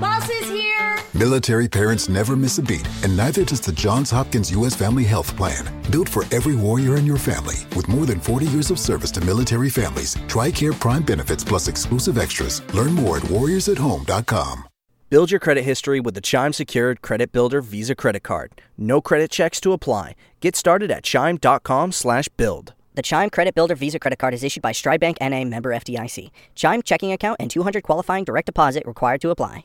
Bus is here. Military parents never miss a beat, and neither does the Johns Hopkins U.S. Family Health Plan. Built for every warrior in your family, with more than 40 years of service to military families, TRICARE Prime benefits plus exclusive extras. Learn more at warriorsatHome.com. Build your credit history with the Chime Secured Credit Builder Visa Credit Card. No credit checks to apply. Get started at chime.com slash build. The Chime Credit Builder Visa Credit Card is issued by Stride Bank NA member FDIC. Chime checking account and 200 qualifying direct deposit required to apply.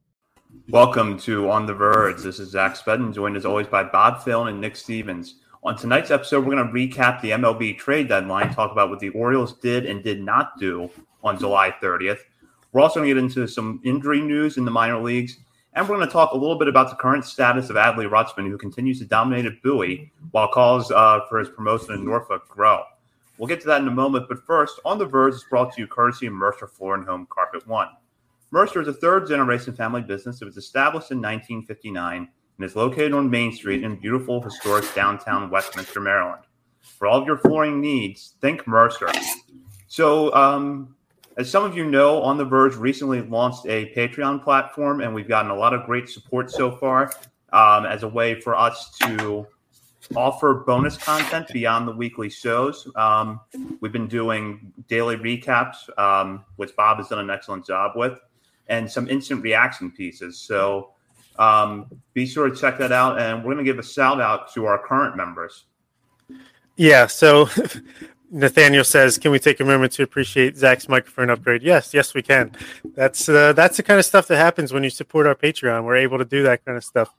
Welcome to On the Verge. This is Zach Spedden, joined as always by Bob Phelan and Nick Stevens. On tonight's episode, we're going to recap the MLB trade deadline, talk about what the Orioles did and did not do on July 30th. We're also going to get into some injury news in the minor leagues, and we're going to talk a little bit about the current status of Adley Rutschman, who continues to dominate at Bowie while calls uh, for his promotion in Norfolk grow. We'll get to that in a moment, but first, On the Verge is brought to you courtesy of Mercer Floor and Home Carpet One. Mercer is a third generation family business. It was established in 1959 and is located on Main Street in beautiful, historic downtown Westminster, Maryland. For all of your flooring needs, think Mercer. So, um, as some of you know, On the Verge recently launched a Patreon platform, and we've gotten a lot of great support so far um, as a way for us to offer bonus content beyond the weekly shows. Um, we've been doing daily recaps, um, which Bob has done an excellent job with, and some instant reaction pieces. So um, be sure to check that out. And we're going to give a shout out to our current members. Yeah. So Nathaniel says, "Can we take a moment to appreciate Zach's microphone upgrade?" Yes, yes, we can. That's uh, that's the kind of stuff that happens when you support our Patreon. We're able to do that kind of stuff.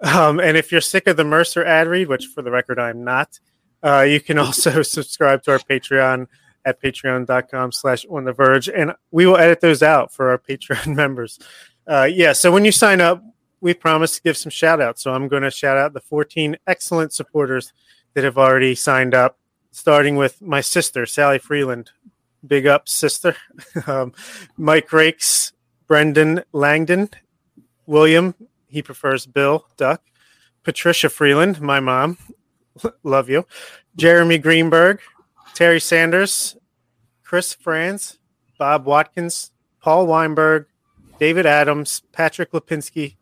Um, and if you're sick of the Mercer ad read, which for the record I'm not, uh, you can also subscribe to our Patreon at patreon.com slash on the verge and we will edit those out for our patreon members uh, yeah so when you sign up we promise to give some shout outs. So I'm going to shout out the 14 excellent supporters that have already signed up, starting with my sister, Sally Freeland. Big up, sister. um, Mike Rakes, Brendan Langdon, William, he prefers Bill Duck, Patricia Freeland, my mom, love you, Jeremy Greenberg, Terry Sanders, Chris Franz, Bob Watkins, Paul Weinberg, David Adams, Patrick Lipinski,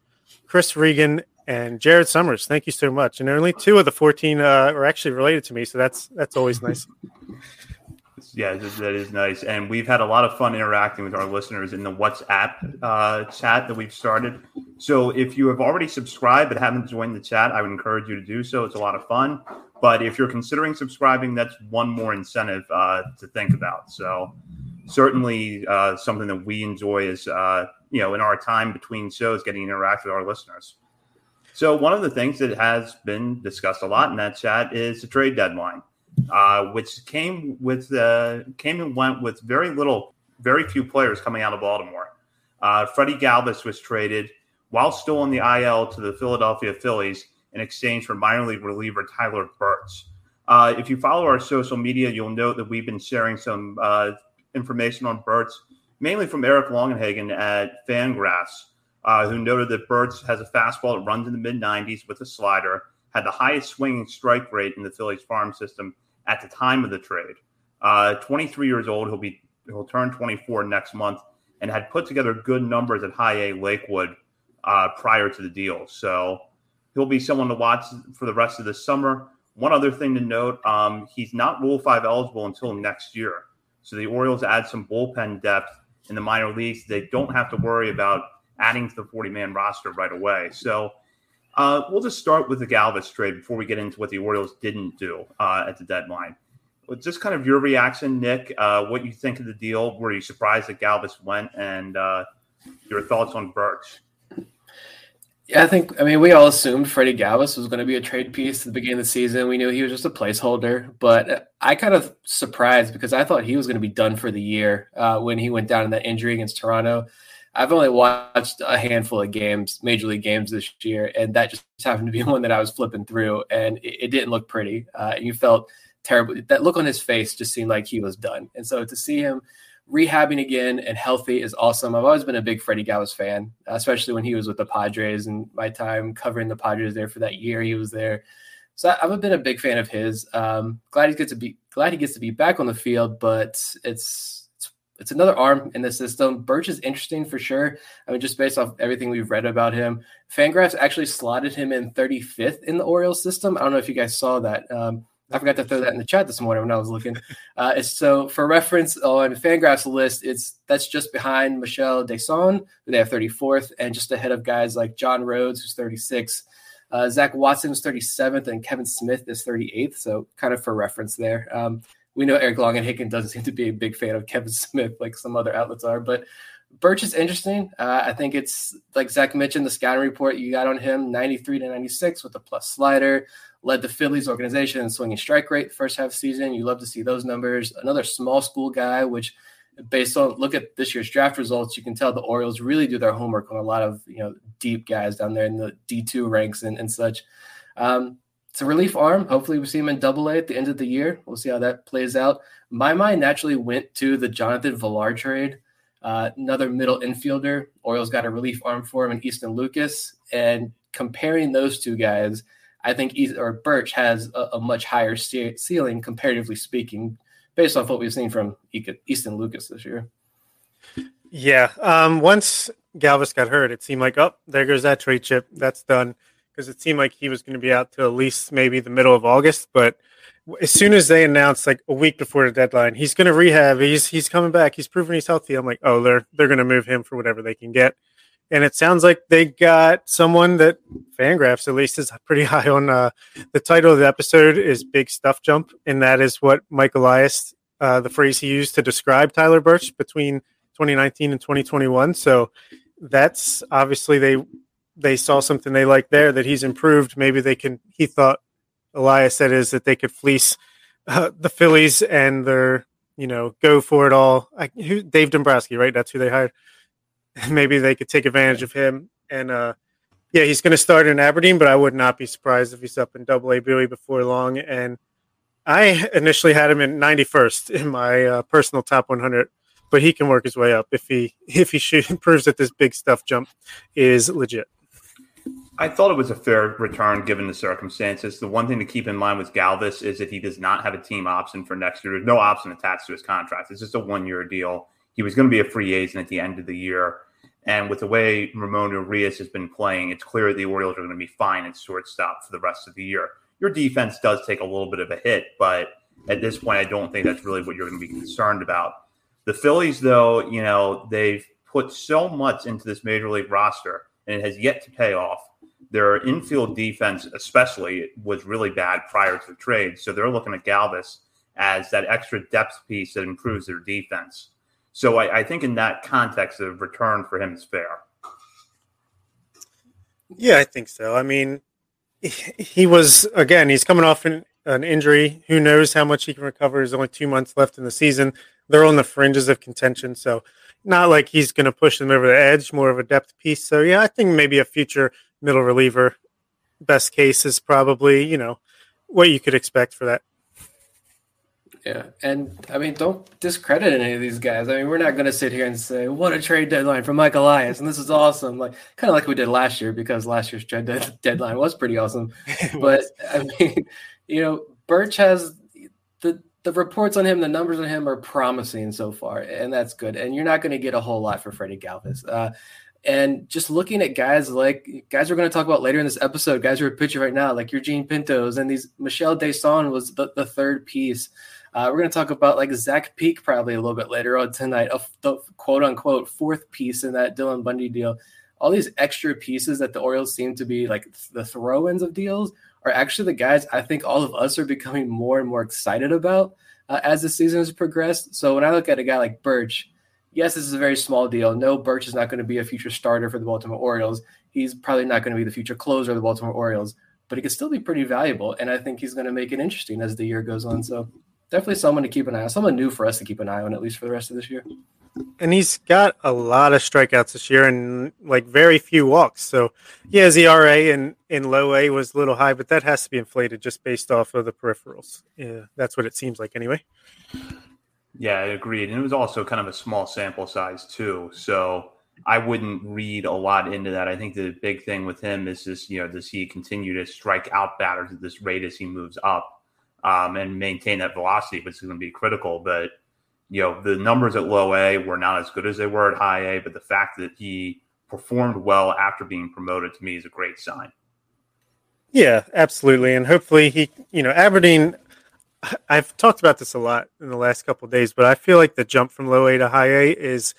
Chris Regan, and Jared Summers. Thank you so much. And only two of the 14 uh, are actually related to me, so that's that's always nice. Yeah, that is nice. And we've had a lot of fun interacting with our listeners in the WhatsApp uh, chat that we've started. So if you have already subscribed but haven't joined the chat, I would encourage you to do so. It's a lot of fun. But if you're considering subscribing, that's one more incentive uh, to think about. So certainly uh, something that we enjoy is uh, you know in our time between shows getting to interact with our listeners. So one of the things that has been discussed a lot in that chat is the trade deadline, uh, which came with uh, came and went with very little, very few players coming out of Baltimore. Uh, Freddy Galvis was traded while still on the IL to the Philadelphia Phillies in exchange for minor league reliever Tyler Burch. Uh, if you follow our social media, you'll note that we've been sharing some uh, information on Burch mainly from Eric Longenhagen at Fangraphs, uh, who noted that Burch has a fastball that runs in the mid 90s with a slider had the highest swinging strike rate in the Phillies farm system at the time of the trade. Uh, 23 years old, he'll be he'll turn 24 next month, and had put together good numbers at High A Lakewood uh, prior to the deal. So he'll be someone to watch for the rest of the summer. One other thing to note: um, he's not Rule Five eligible until next year. So the Orioles add some bullpen depth in the minor leagues. They don't have to worry about adding to the 40 man roster right away. So uh, we'll just start with the Galvis trade before we get into what the Orioles didn't do uh, at the deadline. Just kind of your reaction, Nick, uh, what you think of the deal. Were you surprised that Galvis went and uh, your thoughts on Burch? Yeah, I think, I mean, we all assumed Freddy Galvis was going to be a trade piece at the beginning of the season. We knew he was just a placeholder, but I kind of surprised because I thought he was going to be done for the year uh, when he went down in that injury against Toronto. I've only watched a handful of games, major league games this year, and that just happened to be one that I was flipping through, and it, it didn't look pretty. Uh, you felt terrible. That look on his face just seemed like he was done. And so to see him rehabbing again and healthy is awesome. I've always been a big Freddy Galvis fan, especially when he was with the Padres and my time covering the Padres there for that year he was there. So I've been a big fan of his. Um, glad he gets to be glad he gets to be back on the field, but it's it's another arm in the system. Burch is interesting for sure. I mean, just based off everything we've read about him, Fangraphs actually slotted him in 35th in the Orioles system. I don't know if you guys saw that. Um, I forgot to throw that in the chat this morning when I was looking. Uh, so, for reference on Fangraphs list, it's that's just behind Mishael Deson, who they have 34th, and just ahead of guys like John Rhodes, who's 36. Uh, Zach Watson is 37th, and Kevin Smith is 38th. So, kind of for reference there. Um, we know Eric Longenhagen doesn't seem to be a big fan of Kevin Smith like some other outlets are, but Burch is interesting. Uh, I think it's like Zach mentioned, the scouting report you got on him 93 to 96 with a plus slider, led the Phillies organization in swinging strike rate first half season. You love to see those numbers. Another small school guy, which based on look at this year's draft results, you can tell the Orioles really do their homework on a lot of you know deep guys down there in the D2 ranks and, and such. Um, it's a relief arm. Hopefully, we see him in double A at the end of the year. We'll see how that plays out. My mind naturally went to the Jonathan Villar trade, uh, another middle infielder. Orioles got a relief arm for him in Easton Lucas. And comparing those two guys, I think East, or Burch has a, a much higher ceiling, comparatively speaking, based off what we've seen from Easton Lucas this year. Yeah. Um, once Galvis got hurt, it seemed like, oh, there goes that trade chip. That's done because it seemed like he was going to be out to at least maybe the middle of August. But as soon as they announced, like a week before the deadline, he's going to rehab. He's he's coming back. He's proven he's healthy. I'm like, oh, they're they're going to move him for whatever they can get. And it sounds like they got someone that Fangraphs at least is pretty high on. Uh, the title of the episode is "Big Stuff Jump," and that is what Mike Elias, uh, the phrase he used to describe Tyler Burch between 2019 and 2021. So that's obviously they they saw something they like there that he's improved. Maybe they can. He thought Elias said is that they could fleece uh, the Phillies and their you know go for it all. I, who, Dave Dombrowski, right? That's who they hired. Maybe they could take advantage of him. And uh, yeah, he's going to start in Aberdeen, but I would not be surprised if he's up in Double A Bowie before long. And I initially had him in 91st in my uh, personal top 100 but he can work his way up if he if he proves that this big stuff jump is legit. I thought it was a fair return given the circumstances. The one thing to keep in mind with Galvis is that he does not have a team option for next year. There's no option attached to his contract. It's just a one year deal. He was going to be a free agent at the end of the year. And with the way Ramon Urias has been playing, it's clear the Orioles are going to be fine at shortstop for the rest of the year. Your defense does take a little bit of a hit, but at this point, I don't think that's really what you're going to be concerned about. The Phillies, though, you know, they've put so much into this major league roster and it has yet to pay off their infield defense, especially, was really bad prior to the trade. So they're looking at Galvis as that extra depth piece that improves their defense. So I, I think in that context, the return for him is fair. Yeah, I think so. I mean, he was again. He's coming off an, an injury. Who knows how much he can recover? There's only two months left in the season. They're on the fringes of contention, so not like he's going to push them over the edge. More of a depth piece. So yeah, I think maybe a future middle reliever. Best case is probably, you know, what you could expect for that. Yeah, and I mean, don't discredit any of these guys. I mean, we're not going to sit here and say what a trade deadline for Mike Elias, and this is awesome, like kind of like we did last year because last year's trade de- deadline was pretty awesome. but I mean, you know, Burch has the the reports on him, the numbers on him are promising so far, and that's good. And you're not going to get a whole lot for Freddy Galvis. Uh, and just looking at guys like guys we're going to talk about later in this episode, guys who are pitching right now, like Eugene Pintos and these Mishael Deson was the, the third piece. Uh, we're going to talk about like Zach Peek probably a little bit later on tonight, a, the quote unquote fourth piece in that Dylan Bundy deal. All these extra pieces that the Orioles seem to be like the throw ins of deals are actually the guys I think all of us are becoming more and more excited about uh, as the season has progressed. So when I look at a guy like Burch, yes, this is a very small deal. No, Burch is not going to be a future starter for the Baltimore Orioles. He's probably not going to be the future closer of the Baltimore Orioles, but he could still be pretty valuable. And I think he's going to make it interesting as the year goes on. So definitely someone to keep an eye on, someone new for us to keep an eye on, at least for the rest of this year. And he's got a lot of strikeouts this year and like very few walks. So yeah, his ERA in, in low A was a little high, but that has to be inflated just based off of the peripherals. Yeah, that's what it seems like anyway. Yeah, I agreed. And it was also kind of a small sample size too. So I wouldn't read a lot into that. I think the big thing with him is just, you know, does he continue to strike out batters at this rate as he moves up um, and maintain that velocity, which is going to be critical. But, you know, the numbers at low A were not as good as they were at high A, but the fact that he performed well after being promoted to me is a great sign. Yeah, absolutely. And hopefully he, you know, Aberdeen I've talked about this a lot in the last couple days, but I feel like the jump from low A to high A is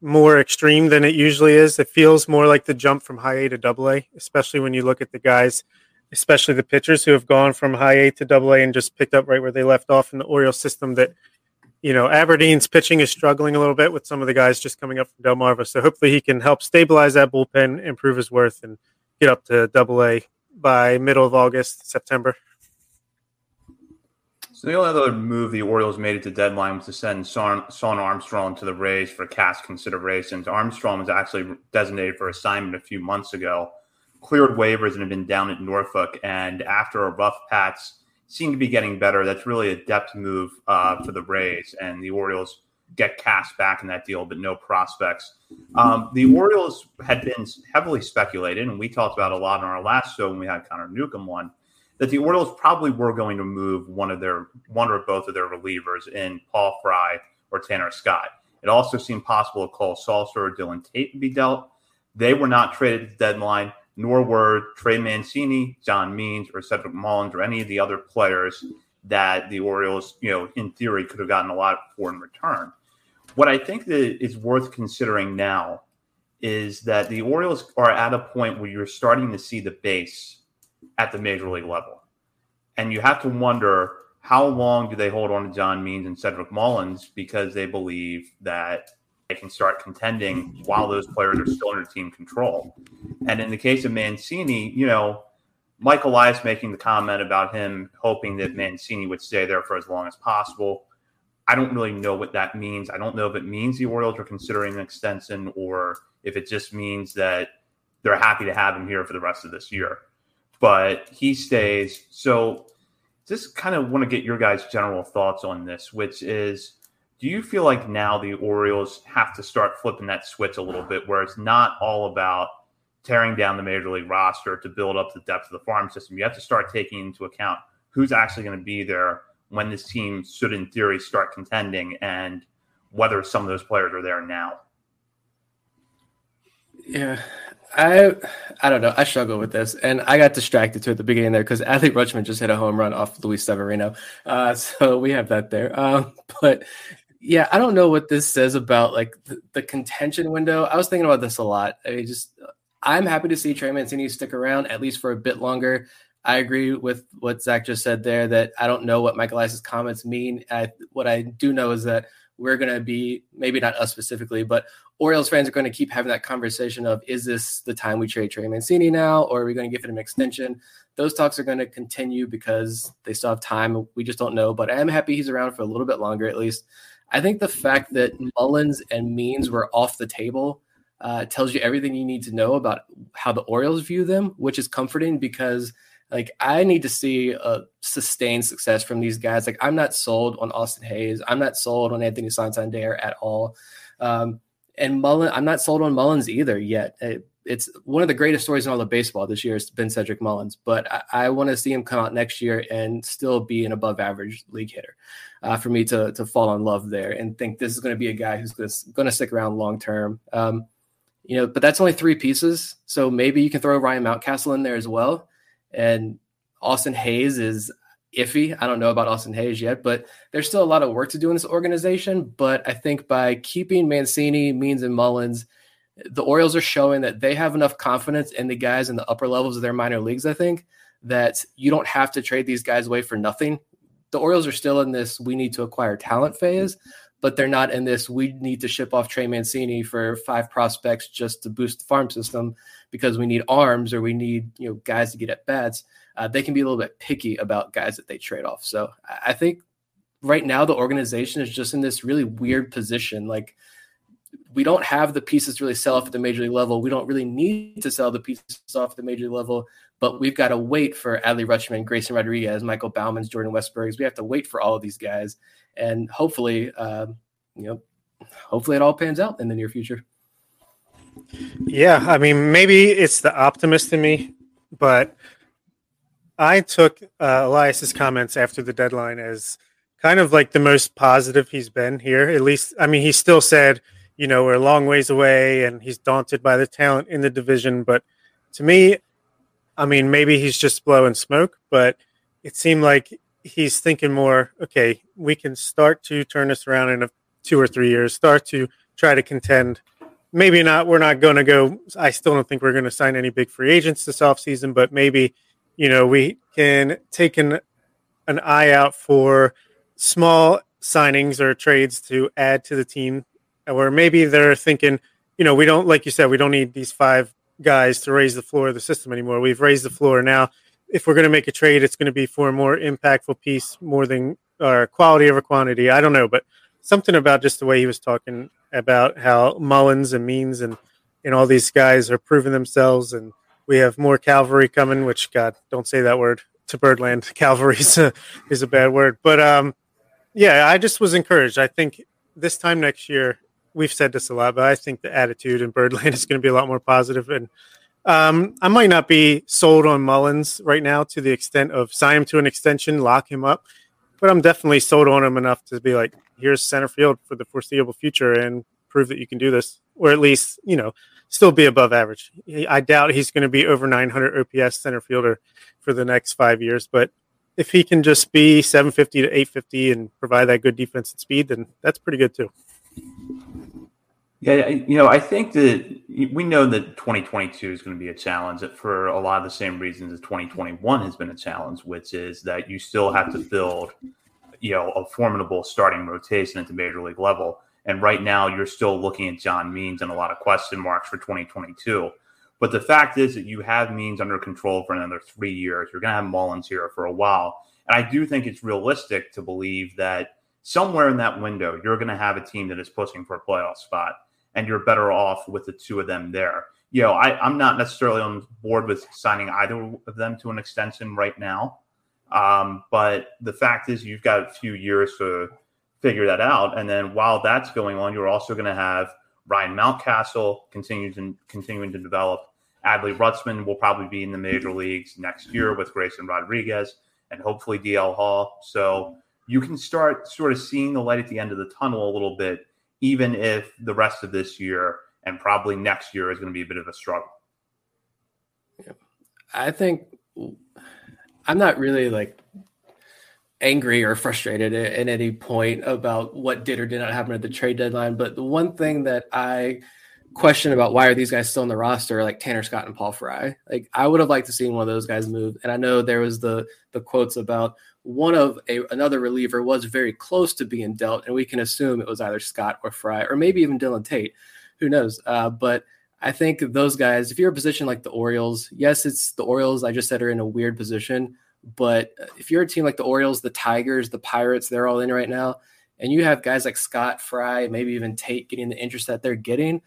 more extreme than it usually is. It feels more like the jump from high A to double A, especially when you look at the guys, especially the pitchers who have gone from high A to double A and just picked up right where they left off in the Orioles system. That you know, Aberdeen's pitching is struggling a little bit with some of the guys just coming up from Delmarva. So hopefully he can help stabilize that bullpen, improve his worth, and get up to double A by middle of August, September. So the only other move the Orioles made at the deadline was to send Shawn, Armstrong to the Rays for cash considerations. Armstrong was actually designated for assignment a few months ago, cleared waivers and had been down at Norfolk. And after a rough patch, seemed to be getting better. That's really a depth move uh, for the Rays, and the Orioles get cash back in that deal, but no prospects. Um, the Orioles had been heavily speculated, and we talked about a lot on our last show when we had Connor Newcomb one that the Orioles probably were going to move one of their one or both of their relievers in Paul Fry or Tanner Scott. It also seemed possible to Cole Sulser or Dylan Tate to be dealt. They were not traded at the deadline, nor were Trey Mancini, John Means, or Cedric Mullins, or any of the other players that the Orioles, you know, in theory, could have gotten a lot for in return. What I think that is worth considering now is that the Orioles are at a point where you're starting to see the base at the major league level. And you have to wonder how long do they hold on to John Means and Cedric Mullins because they believe that they can start contending while those players are still under team control. And in the case of Mancini, you know, Michael Elias making the comment about him hoping that Mancini would stay there for as long as possible. I don't really know what that means. I don't know if it means the Orioles are considering an extension or if it just means that they're happy to have him here for the rest of this year but he stays. So just kind of want to get your guys' general thoughts on this, which is do you feel like now the Orioles have to start flipping that switch a little bit where it's not all about tearing down the major league roster to build up the depth of the farm system? You have to start taking into account who's actually going to be there when this team should, in theory, start contending and whether some of those players are there now. Yeah, I I don't know. I struggle with this, and I got distracted too at the beginning there because Adley Rutschman just hit a home run off Luis Severino, uh, so we have that there. Um, but yeah, I don't know what this says about like the, the, contention window. I was thinking about this a lot. I mean, just I'm happy to see Trey Mancini stick around at least for a bit longer. I agree with what Zach just said there. That I don't know what Michael Elias's comments mean. I, what I do know is that we're going to be maybe not us specifically, but Orioles fans are going to keep having that conversation of is this the time we trade Trey Mancini now, or are we going to give him an extension? Those talks are going to continue because they still have time. We just don't know, but I am happy he's around for a little bit longer at least. I think the fact that Mullins and Means were off the table uh, tells you everything you need to know about how the Orioles view them, which is comforting because Like I need to see a sustained success from these guys. Like I'm not sold on Austin Hays. I'm not sold on Anthony Santander at all. Um, and Mullen, I'm not sold on Mullins either yet. It, it's one of the greatest stories in all of baseball this year has been Cedric Mullins, but I, I want to see him come out next year and still be an above average league hitter uh, for me to, to fall in love there and think this is going to be a guy who's going to stick around long term. Um, you know, but that's only three pieces. So maybe you can throw Ryan Mountcastle in there as well. And Austin Hays is iffy. I don't know about Austin Hays yet, but there's still a lot of work to do in this organization. But I think by keeping Mancini, Means, and Mullins, the Orioles are showing that they have enough confidence in the guys in the upper levels of their minor leagues. I think that you don't have to trade these guys away for nothing. The Orioles are still in this we need to acquire talent phase, but they're not in this we need to ship off Trey Mancini for five prospects just to boost the farm system because we need arms or we need you know guys to get at bats uh, they can be a little bit picky about guys that they trade off. So I think right now the organization is just in this really weird position. Like we don't have the pieces to really sell off at the major league level. We don't really need to sell the pieces off at the major league level, but we've got to wait for Adley Rutschman, Grayson Rodriguez, Michael Baumann's, Jordan Westburg's. We have to wait for all of these guys, and hopefully, um, you know, hopefully it all pans out in the near future. Yeah, I mean, maybe it's the optimist in me, but I took uh, Elias's comments after the deadline as kind of like the most positive he's been here. At least, I mean, he still said, you know, we're a long ways away and he's daunted by the talent in the division. But to me, I mean, maybe he's just blowing smoke, but it seemed like he's thinking more, okay, we can start to turn this around in a two or three years, start to try to contend. Maybe not, we're not going to go. I still don't think we're going to sign any big free agents this offseason, but maybe you know, we can take an, an eye out for small signings or trades to add to the team, or maybe they're thinking, you know, we don't, like you said, we don't need these five guys to raise the floor of the system anymore. We've raised the floor now. If we're going to make a trade, it's going to be for a more impactful piece, more than or quality over quantity. I don't know, but something about just the way he was talking about how Mullins and Means and and all these guys are proving themselves and we have more cavalry coming, which God, don't say that word to Birdland. Cavalry is a, is a bad word, but um, yeah, I just was encouraged. I think this time next year, we've said this a lot, but I think the attitude in Birdland is going to be a lot more. And um, I might not be sold on Mullins right now to the extent of sign him to an extension, lock him up, but I'm definitely sold on him enough to be like, here's center field for the foreseeable future and prove that you can do this, or at least you know still be above average. I doubt he's going to be over 900 OPS center fielder for the next five years, but if he can just be 750 to 850 and provide that good defense and speed, then that's pretty good too. Yeah, you know, I think that we know that 2022 is going to be a challenge for a lot of the same reasons as 2021 has been a challenge, which is that you still have to build, you know, a formidable starting rotation at the major league level. And right now, you're still looking at John Means and a lot of question marks for 2022. But the fact is that you have Means under control for another three years. You're going to have Mullins here for a while. And I do think it's realistic to believe that somewhere in that window, you're going to have a team that is pushing for a playoff spot, and you're better off with the two of them there. You know, I, am not necessarily on board with signing either of them to an extension right now. Um, but the fact is, you've got a few years to figure that out. And then while that's going on, you're also going to have Ryan Mountcastle continuing to, continuing to develop. Adley Rutschman will probably be in the major leagues next year with Grayson Rodriguez and hopefully DL Hall. So you can start sort of seeing the light at the end of the tunnel a little bit, even if the rest of this year and probably next year is going to be a bit of a struggle. I think I'm not really like angry or frustrated at, any point about what did or did not happen at the trade deadline. But the one thing that I question about why are these guys still in the roster, like Tanner Scott and Paul Fry, like I would have liked to see one of those guys move. And I know there was the the quotes about one of a, another reliever was very close to being dealt, and we can assume it was either Scott or Fry, or maybe even Dylan Tate. Who knows? Uh, but I think those guys, if you're a position like the Orioles, yes, it's the Orioles. I just said are in a weird position, but if you're a team like the Orioles, the Tigers, the Pirates, they're all in right now, and you have guys like Scott Fry, maybe even Tate getting the interest that they're getting.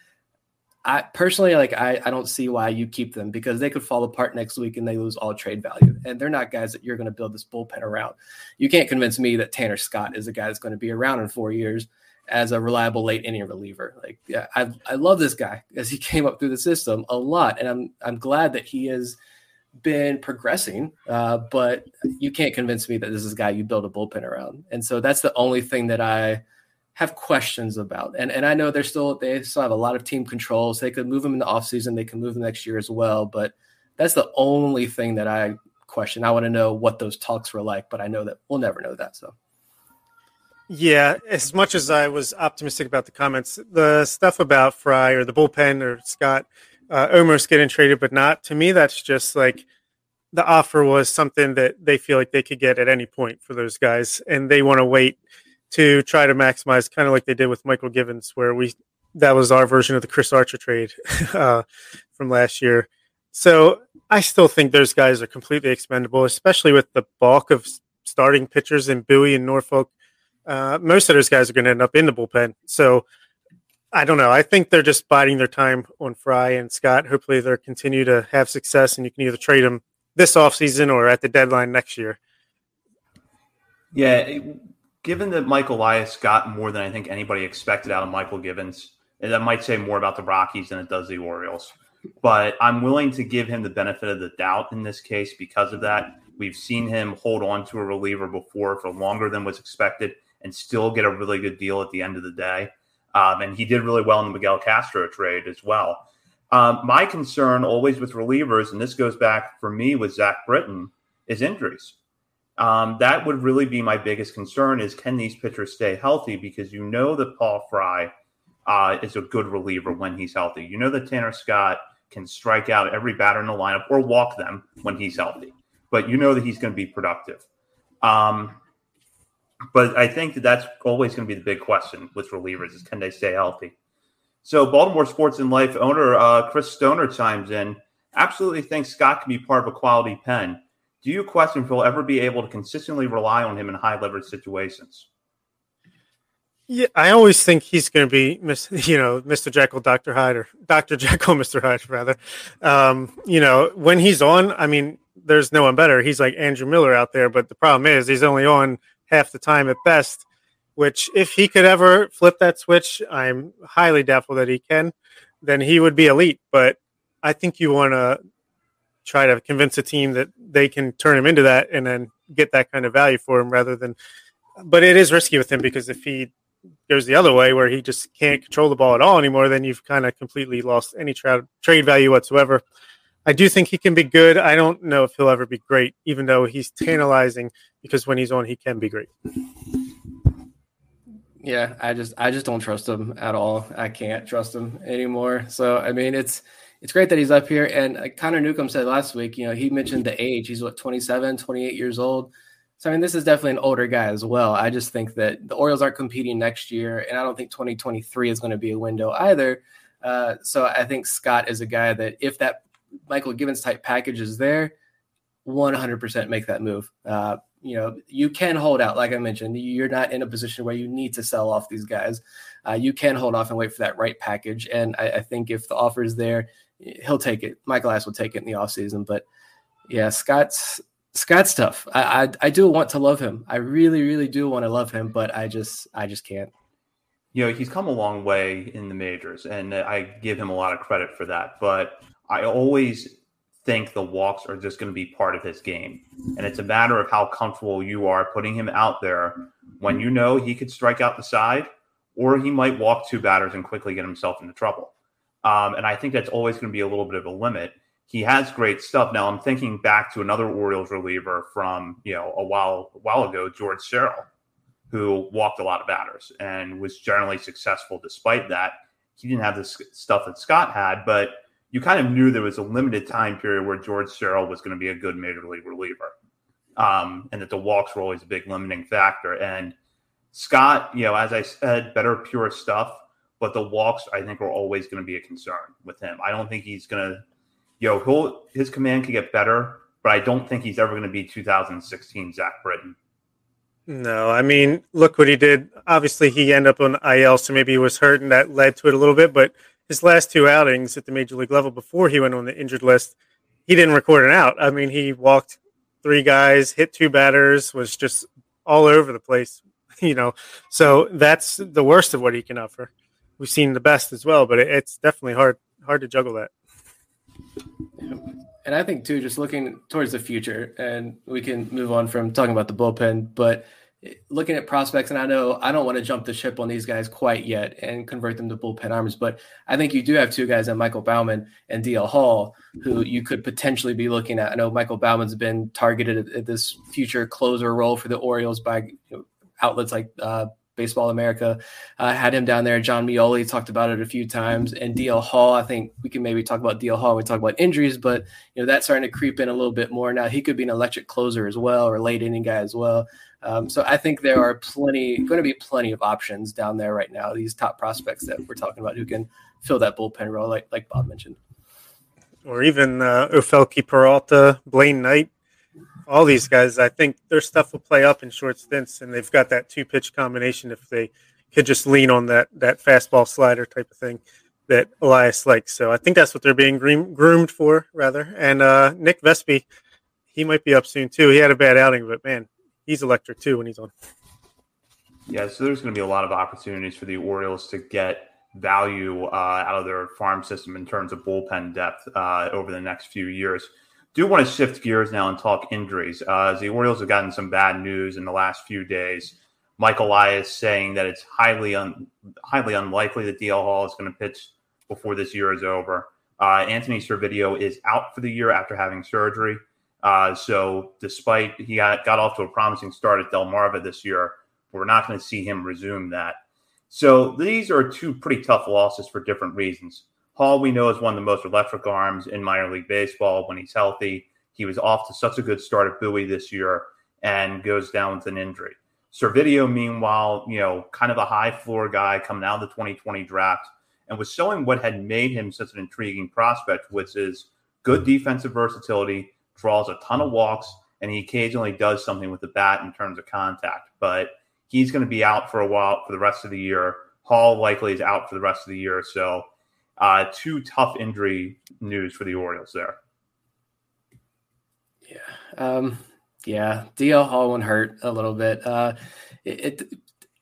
I personally like I, I don't see why you keep them because they could fall apart next week and they lose all trade value. And they're not guys that you're going to build this bullpen around. You can't convince me that Tanner Scott is a guy that's going to be around in four years as a reliable late inning reliever. Like yeah, I I love this guy as he came up through the system a lot, and I'm I'm glad that he has been progressing. Uh, but you can't convince me that this is a guy you build a bullpen around. And so that's the only thing that I have questions about. And and I know they're still they still have a lot of team controls. They could move them in the offseason, they can move them next year as well. But that's the only thing that I question. I want to know what those talks were like, but I know that we'll never know that. So yeah, as much as I was optimistic about the comments, the stuff about Fry or the bullpen or Scott uh, almost getting traded, but not to me, that's just like the offer was something that they feel like they could get at any point for those guys, and they want to wait to try to maximize, kind of like they did with Michael Givens, where we that was our version of the Chris Archer trade uh, from last year. So I still think those guys are completely expendable, especially with the bulk of starting pitchers in Bowie and Norfolk. Uh, most of those guys are going to end up in the bullpen. So I don't know. I think they're just biding their time on Fry and Scott. Hopefully, they'll continue to have success, and you can either trade them this offseason or at the deadline next year. Yeah, given that Michael Elias got more than I think anybody expected out of Michael Givens, and that might say more about the Rockies than it does the Orioles. But I'm willing to give him the benefit of the doubt in this case because of that. We've seen him hold on to a reliever before for longer than was expected and still get a really good deal at the end of the day. Um, and he did really well in the Miguel Castro trade as well. Um, my concern always with relievers, and this goes back for me with Zach Britton, is injuries. Um, that would really be my biggest concern is can these pitchers stay healthy? Because you know that Paul Fry uh, is a good reliever when he's healthy. You know that Tanner Scott can strike out every batter in the lineup or walk them when he's healthy. But you know that he's going to be productive. Um, but I think that that's always going to be the big question with relievers is can they stay healthy? So Baltimore Sports and Life owner uh, Chris Stoner chimes in. Absolutely thinks Scott can be part of a quality pen do you question if he'll ever be able to consistently rely on him in high leverage situations? Yeah, I always think he's going to be, you know, Mr. Jekyll, Dr. Hyde, or Dr. Jekyll, Mr. Hyde, rather. Um, you know, when he's on, I mean, there's no one better. He's like Andrew Miller out there, but the problem is he's only on half the time at best. Which, if he could ever flip that switch, I'm highly doubtful that he can. Then he would be elite. But I think you want to try to convince a team that they can turn him into that and then get that kind of value for him rather than but it is risky with him because if he goes the other way where he just can't control the ball at all anymore then you've kind of completely lost any tra- trade value whatsoever. I do think he can be good. I don't know if he'll ever be great even though he's tantalizing because when he's on he can be great. Yeah i just i just don't trust him at all. I can't trust him anymore. So i mean it's it's great that he's up here. And uh, Connor Newcomb said last week, you know, he mentioned the age. He's what, 27, 28 years old. So, I mean, this is definitely an older guy as well. I just think that the Orioles aren't competing next year. And I don't think 2023 is going to be a window either. Uh, so, I think Scott is a guy that if that Michael Givens type package is there, 100% make that move. Uh, you know, you can hold out. Like I mentioned, you're not in a position where you need to sell off these guys. Uh, you can hold off and wait for that right package. And I, I think if the offer is there, he'll take it. Michael Ice will take it in the offseason. But yeah, Scott's Scott's tough. I, I, I do want to love him. I really, really do want to love him, but I just I just can't. You know, he's come a long way in the majors, and I give him a lot of credit for that. But I always think the walks are just going to be part of his game. And it's a matter of how comfortable you are putting him out there when you know he could strike out the side or he might walk two batters and quickly get himself into trouble. Um, and I think that's always going to be a little bit of a limit. He has great stuff. Now I'm thinking back to another Orioles reliever from you know a while a while ago, George Sherrill, who walked a lot of batters and was generally successful despite that. He didn't have the stuff that Scott had, but you kind of knew there was a limited time period where George Sherrill was going to be a good major league reliever, um, and that the walks were always a big limiting factor. And Scott, you know, as I said, better pure stuff but the walks I think are always going to be a concern with him. I don't think he's going to, you know, he'll his command could get better, but I don't think he's ever going to be 2016 Zach Britton. No, I mean, look what he did. Obviously, he ended up on IL, so maybe he was hurt, and that led to it a little bit. But his last two outings at the major league level before he went on the injured list, he didn't record an out. I mean, he walked three guys, hit two batters, was just all over the place, you know. So that's the worst of what he can offer. We've seen the best as well, but it's definitely hard hard to juggle that. And I think too, just looking towards the future, and we can move on from talking about the bullpen, but looking at prospects, and I know I don't want to jump the ship on these guys quite yet and convert them to bullpen arms, but I think you do have two guys, and Michael Baumann and DL Hall, who you could potentially be looking at. I know Michael Baumann's been targeted at, this future closer role for the Orioles by you know, outlets like uh, Baseball America. Uh, had him down there. Jon Meoli talked about it a few times, and DL Hall. I think we can maybe talk about DL Hall. We talk about injuries, but you know that's starting to creep in a little bit more now. He could be an electric closer as well, or late inning guy as well. Um, so I think there are plenty, going to be plenty of options down there right now. These top prospects that we're talking about who can fill that bullpen role, like like Bob mentioned, or even uh, Ofelky Peralta, Blaine Knight, all these guys. I think their stuff will play up in short stints, and they've got that two pitch combination. If they could just lean on that that fastball slider type of thing that Elias likes, so I think that's what they're being groomed for, rather. And uh, Nick Vespi, he might be up soon too. He had a bad outing, but man, he's electric too when he's on. Yeah, so there's going to be a lot of opportunities for the Orioles to get value uh, out of their farm system in terms of bullpen depth uh, over the next few years. Do want to shift gears now and talk injuries. Uh, the Orioles have gotten some bad news in the last few days. Mike Elias saying that it's highly un- highly unlikely that DL Hall is going to pitch before this year is over. Uh, Anthony Servideo is out for the year after having surgery. Uh, so despite he got, got off to a promising start at Delmarva this year, we're not going to see him resume that. So these are two pretty tough losses for different reasons. Hall, we know, is one of the most electric arms in minor league baseball when he's healthy. He was off to such a good start at Bowie this year and goes down with an injury. Servideo, meanwhile, you know, kind of a high floor guy coming out of the 2020 draft and was showing what had made him such an intriguing prospect, which is good defensive versatility, draws a ton of walks, and he occasionally does something with the bat in terms of contact. But he's going to be out for a while for the rest of the year. Hall likely is out for the rest of the year. So, uh, two tough injury news for the Orioles there. Yeah. Um, yeah. DL Hall one hurt a little bit. Uh, it, it,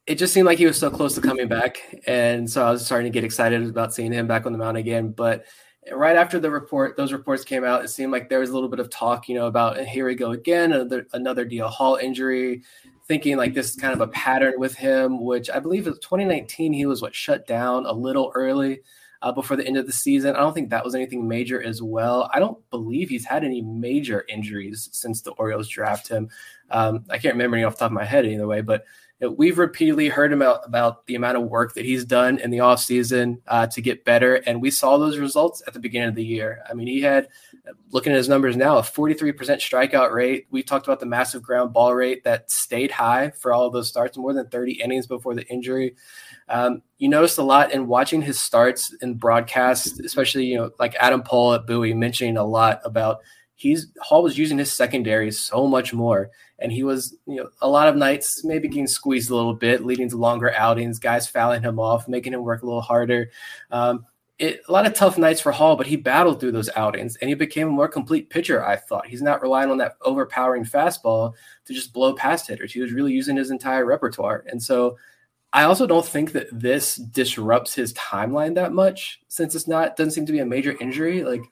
it just seemed like he was so close to coming back. And so I was starting to get excited about seeing him back on the mound again. But right after the report, those reports came out, it seemed like there was a little bit of talk, you know, about here we go again, another another DL Hall injury, thinking like this is kind of a pattern with him, which I believe in 2019 he was what shut down a little early uh, before the end of the season. I don't think that was anything major as well. I don't believe he's had any major injuries since the Orioles draft him. Um, I can't remember any off the top of my head either way, but we've repeatedly heard about, about the amount of work that he's done in the offseason uh, to get better. And we saw those results at the beginning of the year. I mean, he had, looking at his numbers now, a 43% strikeout rate. We talked about the massive ground ball rate that stayed high for all of those starts, more than 30 innings before the injury. Um, you noticed a lot in watching his starts in broadcast, especially, you know, like Adam Pohl at Bowie mentioning a lot about he's Hall was using his secondary so much more and he was, you know, a lot of nights maybe getting squeezed a little bit, leading to longer outings, guys fouling him off, making him work a little harder. Um, it, a lot of tough nights for Hall, but he battled through those outings and he became a more complete pitcher. I thought he's not relying on that overpowering fastball to just blow past hitters. He was really using his entire repertoire. And so I also don't think that this disrupts his timeline that much since it's not, doesn't seem to be a major injury. Like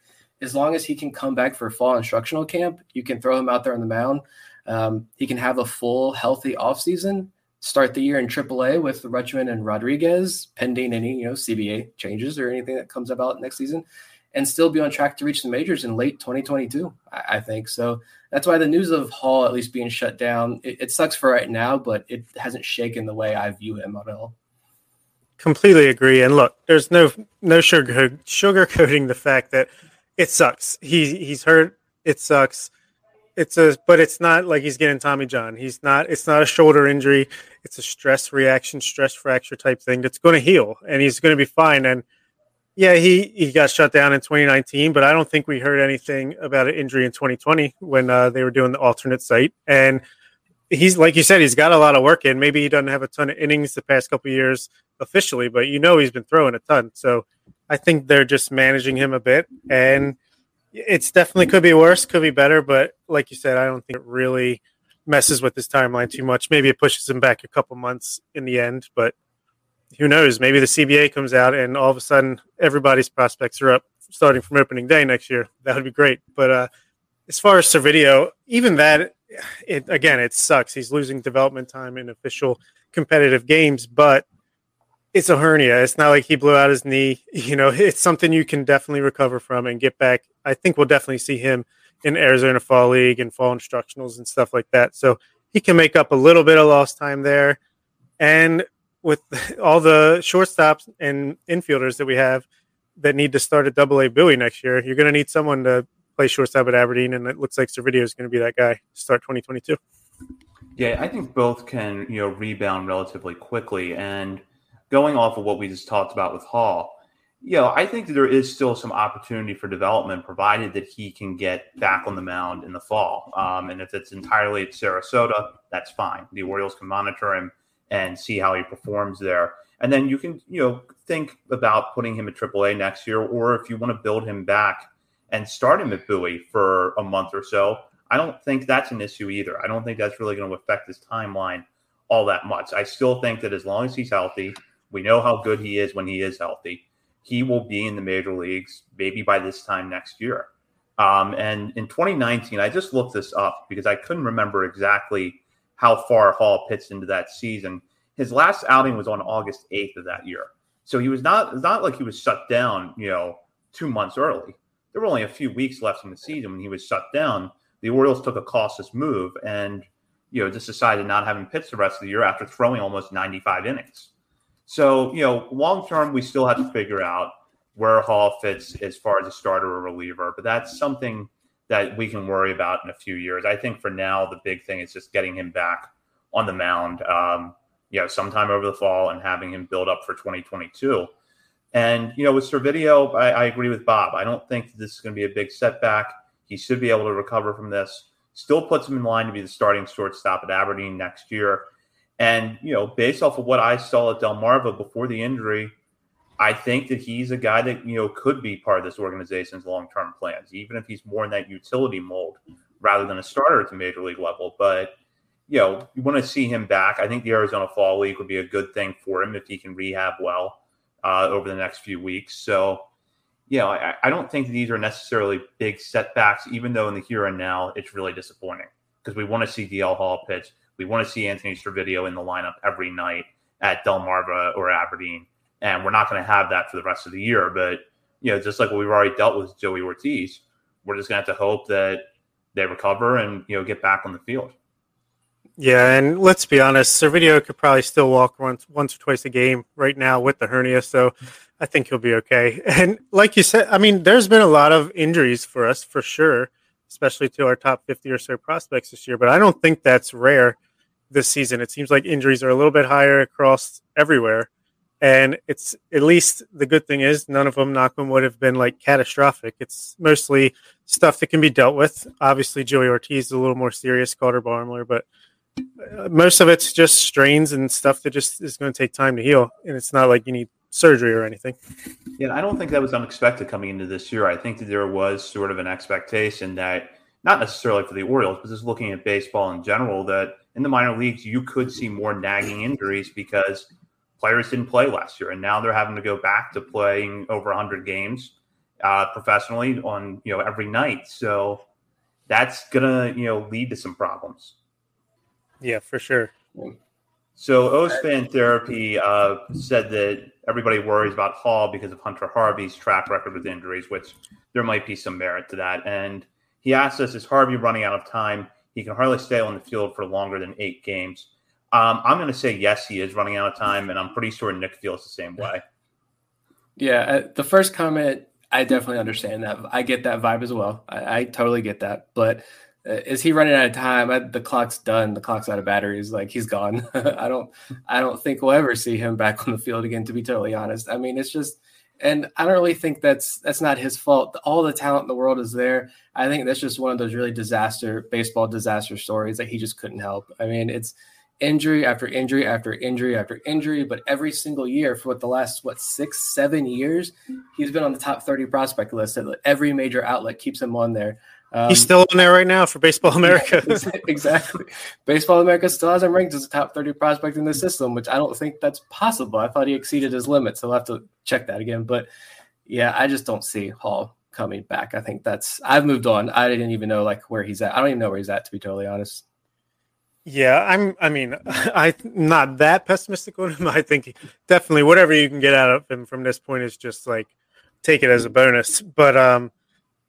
as long as he can come back for fall instructional camp, you can throw him out there on the mound. Um, he can have a full, healthy offseason, start the year in AAA with Rutschman and Rodriguez, pending any you know CBA changes or anything that comes about next season, and still be on track to reach the majors in late 2022. I, I think so. That's why the news of Hall at least being shut down it, it sucks for right now, but it hasn't shaken the way I view him at all. Completely agree. And look, there's no no sugar sugarcoating the fact that it sucks. He he's hurt. It sucks it's a but it's not like he's getting Tommy John. He's not it's not a shoulder injury. It's a stress reaction, stress fracture type thing that's going to heal and he's going to be fine and yeah, he he got shut down in 2019, but I don't think we heard anything about an injury in 2020 when uh, they were doing the alternate site. And he's like you said, he's got a lot of work in. Maybe he doesn't have a ton of innings the past couple years officially, but you know he's been throwing a ton. So I think they're just managing him a bit, and it's definitely could be worse, could be better, but like you said, I don't think it really messes with his timeline too much. Maybe it pushes him back a couple months in the end, but who knows? Maybe the CBA comes out and all of a sudden everybody's prospects are up starting from opening day next year. That would be great. But uh, as far as Servideo, even that, it again, it sucks. He's losing development time in official competitive games, but it's a hernia. It's not like he blew out his knee. You know, it's something you can definitely recover from and get back. I think we'll definitely see him in Arizona Fall League and fall instructionals and stuff like that. So he can make up a little bit of lost time there. And with all the shortstops and infielders that we have that need to start at Double A Bowie next year, you're going to need someone to play shortstop at Aberdeen, and it looks like Servideo is going to be that guy to start 2022. Yeah, I think both can you know rebound relatively quickly, and going off of what we just talked about with Hall, you know, I think that there is still some opportunity for development, provided that he can get back on the mound in the fall. Um, and if it's entirely at Sarasota, that's fine. The Orioles can monitor him and see how he performs there. And then you can, you know, think about putting him at AAA next year, or if you want to build him back and start him at Bowie for a month or so. I don't think that's an issue either. I don't think that's really going to affect his timeline all that much. I still think that as long as he's healthy, we know how good he is when he is healthy he will be in the major leagues maybe by this time next year. Um, and in 2019, I just looked this up because I couldn't remember exactly how far Hall pitched into that season. His last outing was on August 8th of that year. So he was not not like he was shut down, you know, two months early. There were only a few weeks left in the season when he was shut down. The Orioles took a cautious move and, you know, just decided not having pitched the rest of the year after throwing almost 95 innings. So, you know, long term, we still have to figure out where Hall fits as far as a starter or reliever, but that's something that we can worry about in a few years. I think for now, the big thing is just getting him back on the mound, um, you know, sometime over the fall and having him build up for 2022. And, you know, with Servideo, I, I agree with Bob. I don't think this is going to be a big setback. He should be able to recover from this. Still puts him in line to be the starting shortstop at Aberdeen next year. And, you know, based off of what I saw at Delmarva before the injury, I think that he's a guy that, you know, could be part of this organization's long term plans, even if he's more in that utility mold rather than a starter at the major league level. But, you know, you want to see him back. I think the Arizona Fall League would be a good thing for him if he can rehab well uh, over the next few weeks. So, you know, I, I don't think these are necessarily big setbacks, even though in the here and now it's really disappointing because we want to see DL Hall pitch. We want to see Anthony Servideo in the lineup every night at Delmarva or Aberdeen, and we're not going to have that for the rest of the year. But you know, just like we've already dealt with Joey Ortiz, we're just going to have to hope that they recover and you know get back on the field. Yeah, and let's be honest, Servideo could probably still walk once once or twice a game right now with the hernia, so I think he'll be okay. And like you said, I mean, there's been a lot of injuries for us for sure especially to our top 50 or so prospects this year. But I don't think that's rare this season. It seems like injuries are a little bit higher across everywhere. And it's at least the good thing is none of them, knock them, would have been like catastrophic. It's mostly stuff that can be dealt with. Obviously, Joey Ortiz is a little more serious, Carter Baumler, but uh, most of it's just strains and stuff that just is going to take time to heal. And it's not like you need surgery or anything. Yeah, I don't think that was unexpected coming into this year. I think that there was sort of an expectation that not necessarily for the Orioles, but just looking at baseball in general, that in the minor leagues you could see more nagging injuries because players didn't play last year, and now they're having to go back to playing over 100 games uh, professionally on you know every night. So that's gonna you know lead to some problems. Yeah, for sure. So O's Fan Therapy uh, said that everybody worries about Hall because of Hunter Harvey's track record with injuries, which there might be some merit to that. And he asked us, is Harvey running out of time? He can hardly stay on the field for longer than eight games. Um, I'm going to say yes, he is running out of time, and I'm pretty sure Nick feels the same way. Yeah, uh, the first comment, I definitely understand that. I get that vibe as well. I, I totally get that. But Uh, is he running out of time? I, the clock's done. The clock's out of batteries. Like he's gone. I don't. I don't think we'll ever see him back on the field again. To be totally honest, I mean, it's just, and I don't really think that's that's not his fault. All the talent in the world is there. I think that's just one of those really disaster baseball disaster stories that he just couldn't help. I mean, it's injury after injury after injury after injury. But every single year for what the last what six seven years, he's been on the top thirty prospect list. Every major outlet keeps him on there. Um, He's still in there right now for Baseball America. exactly. Baseball America still has him ranked as a top 30 prospect in the system, which I don't think that's possible. I thought he exceeded his limit, so I'll have to check that again. But yeah, I just don't see Hall coming back. I think that's I've moved on. I didn't even know like where he's at. I don't even know where he's at to be totally honest. Yeah, I'm I mean, I'm not that pessimistic on him. I think definitely whatever you can get out of him from this point is just like take it as a bonus. But um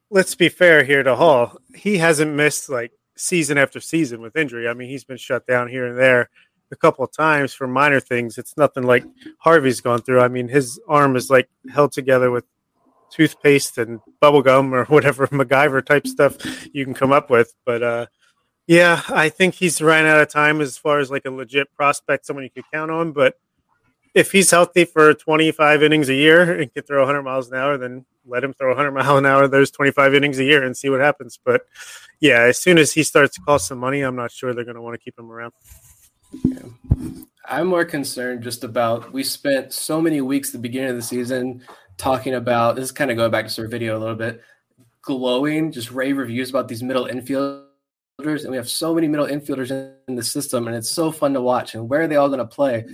let's be fair here to Hall. He hasn't missed like season after season with injury. I mean, he's been shut down here and there a couple of times for minor things. It's nothing like Harvey's gone through. I mean, his arm is like held together with toothpaste and bubble gum or whatever MacGyver type stuff you can come up with. But uh, yeah, I think he's ran out of time as far as like a legit prospect, someone you could count on. But if he's healthy for 25 innings a year and can throw 100 miles an hour, then let him throw 100 mile an hour those 25 innings a year and see what happens. But yeah, as soon as he starts to cost some money, I'm not sure they're going to want to keep him around. Yeah. I'm more concerned just about we spent so many weeks at the beginning of the season talking about this is kind of going back to Servideo a little bit, glowing, just rave reviews about these middle infielders. And we have so many middle infielders in the system, and it's so fun to watch. And where are they all going to play?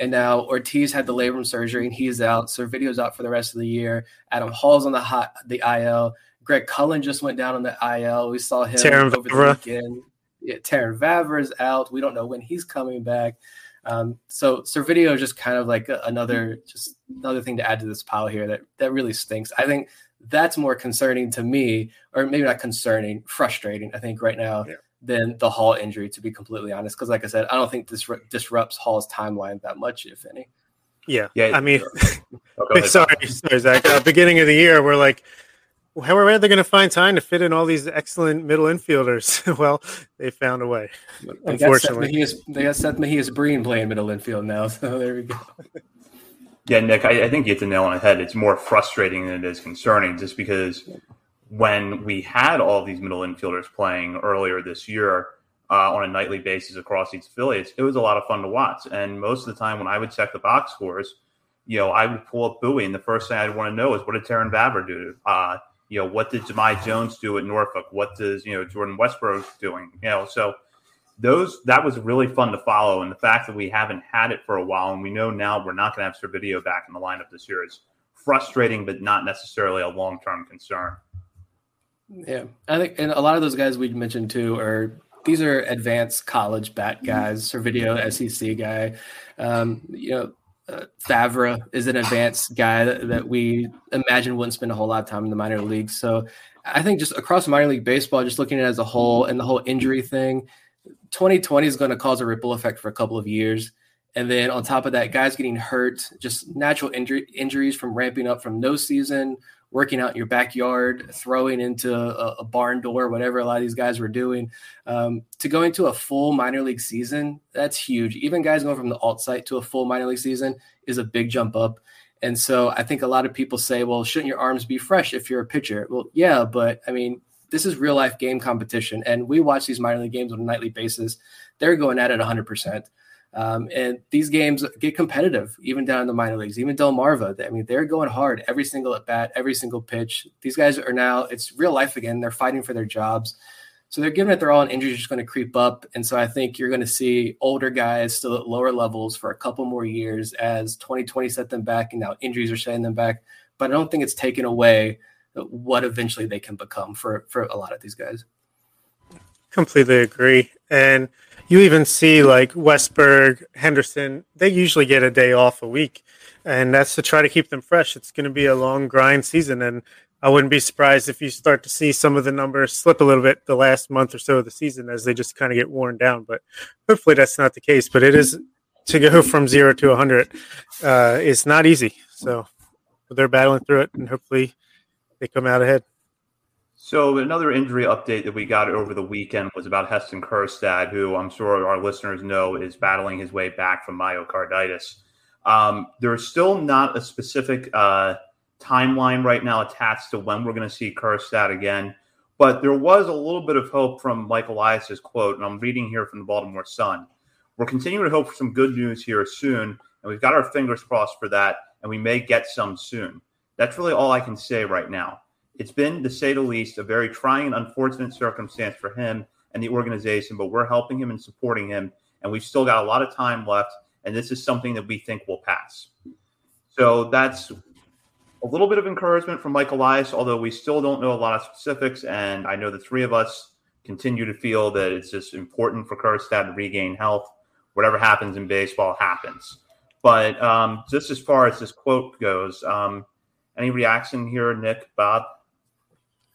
And now Ortiz had the labrum surgery and he's out. Servideo's out for the rest of the year. Adam Hall's on the hot the IL. Greg Cullen just went down on the IL. We saw him Terrin over Vavra. the weekend. Yeah, Terrin Vavra is out. We don't know when he's coming back. Um, so Servideo is just kind of like another just another thing to add to this pile here that that really stinks. I think that's more concerning to me, or maybe not concerning, frustrating. I think right now yeah than the Hall injury, to be completely honest. Because, like I said, I don't think this disrupts Hall's timeline that much, if any. Yeah, yeah. I mean, oh, sorry, sorry, Zach. Uh, beginning of the year, we're like, how are they going to find time to fit in all these excellent middle infielders? well, they found a way. They unfortunately, got they got Seth Mejias-Brean playing middle infield now. So there we go. Yeah, Nick, I, I think you hit the nail on the head. It's more frustrating than it is concerning, just because when we had all these middle infielders playing earlier this year uh, on a nightly basis across these affiliates, it was a lot of fun to watch. And most of the time, when I would check the box scores, you know, I would pull up Bowie, and the first thing I'd want to know is what did Terrin Vavra do? Uh, you know, what did Jahmai Jones do at Norfolk? What does you know Jordan Westburg doing? You know, so those that was really fun to follow, and the fact that we haven't had it for a while, and we know now we're not going to have Servideo back in the lineup this year is frustrating, but not necessarily a long term concern. Yeah, I think, and a lot of those guys we mentioned too are these are advanced college bat guys or video SEC guy. Um, you know, uh, Vavra is an advanced guy that, that, we imagine wouldn't spend a whole lot of time in the minor leagues. So I think just across minor league baseball, just looking at it as a whole and the whole injury thing, 2020 is going to cause a ripple effect for a couple of years. And then on top of that, guys getting hurt, just natural injury, injuries from ramping up from no season working out in your backyard, throwing into a, a barn door, whatever a lot of these guys were doing, um, to go into a full minor league season, that's huge. Even guys going from the alt site to a full minor league season is a big jump up. And so I think a lot of people say, well, shouldn't your arms be fresh if you're a pitcher? Well, yeah, but I mean, this is real life game competition. And we watch these minor league games on a nightly basis. They're going at it 100%. Um, and these games get competitive, even down in the minor leagues, even Del Delmarva. I mean, they're going hard every single at bat, every single pitch. These guys are now, it's real life again. They're fighting for their jobs. So they're giving it their all, and injuries just going to creep up. And so I think you're going to see older guys still at lower levels for a couple more years as 2020 set them back, and now injuries are setting them back. But I don't think it's taken away what eventually they can become for for a lot of these guys. Completely agree. And you even see like Westburg, Henderson, they usually get a day off a week. And that's to try to keep them fresh. It's going to be a long grind season. And I wouldn't be surprised if you start to see some of the numbers slip a little bit the last month or so of the season as they just kind of get worn down. But hopefully that's not the case. But it is to go from zero to 100 uh, is not easy. So they're battling through it and hopefully they come out ahead. So another injury update that we got over the weekend was about Heston Kjerstad, who I'm sure our listeners know is battling his way back from myocarditis. Um, there's still not a specific uh, timeline right now attached to when we're going to see Kjerstad again, but there was a little bit of hope from Mike Elias's quote, and I'm reading here from the Baltimore Sun, we're continuing to hope for some good news here soon, and we've got our fingers crossed for that, and we may get some soon. That's really all I can say right now. It's been, to say the least, a very trying and unfortunate circumstance for him and the organization, but we're helping him and supporting him, and we've still got a lot of time left, and this is something that we think will pass. So that's a little bit of encouragement from Mike Elias, although we still don't know a lot of specifics, and I know the three of us continue to feel that it's just important for Kjerstad to regain health whatever happens in baseball happens. But um, just as far as this quote goes, um, any reaction here, Nick, Bob?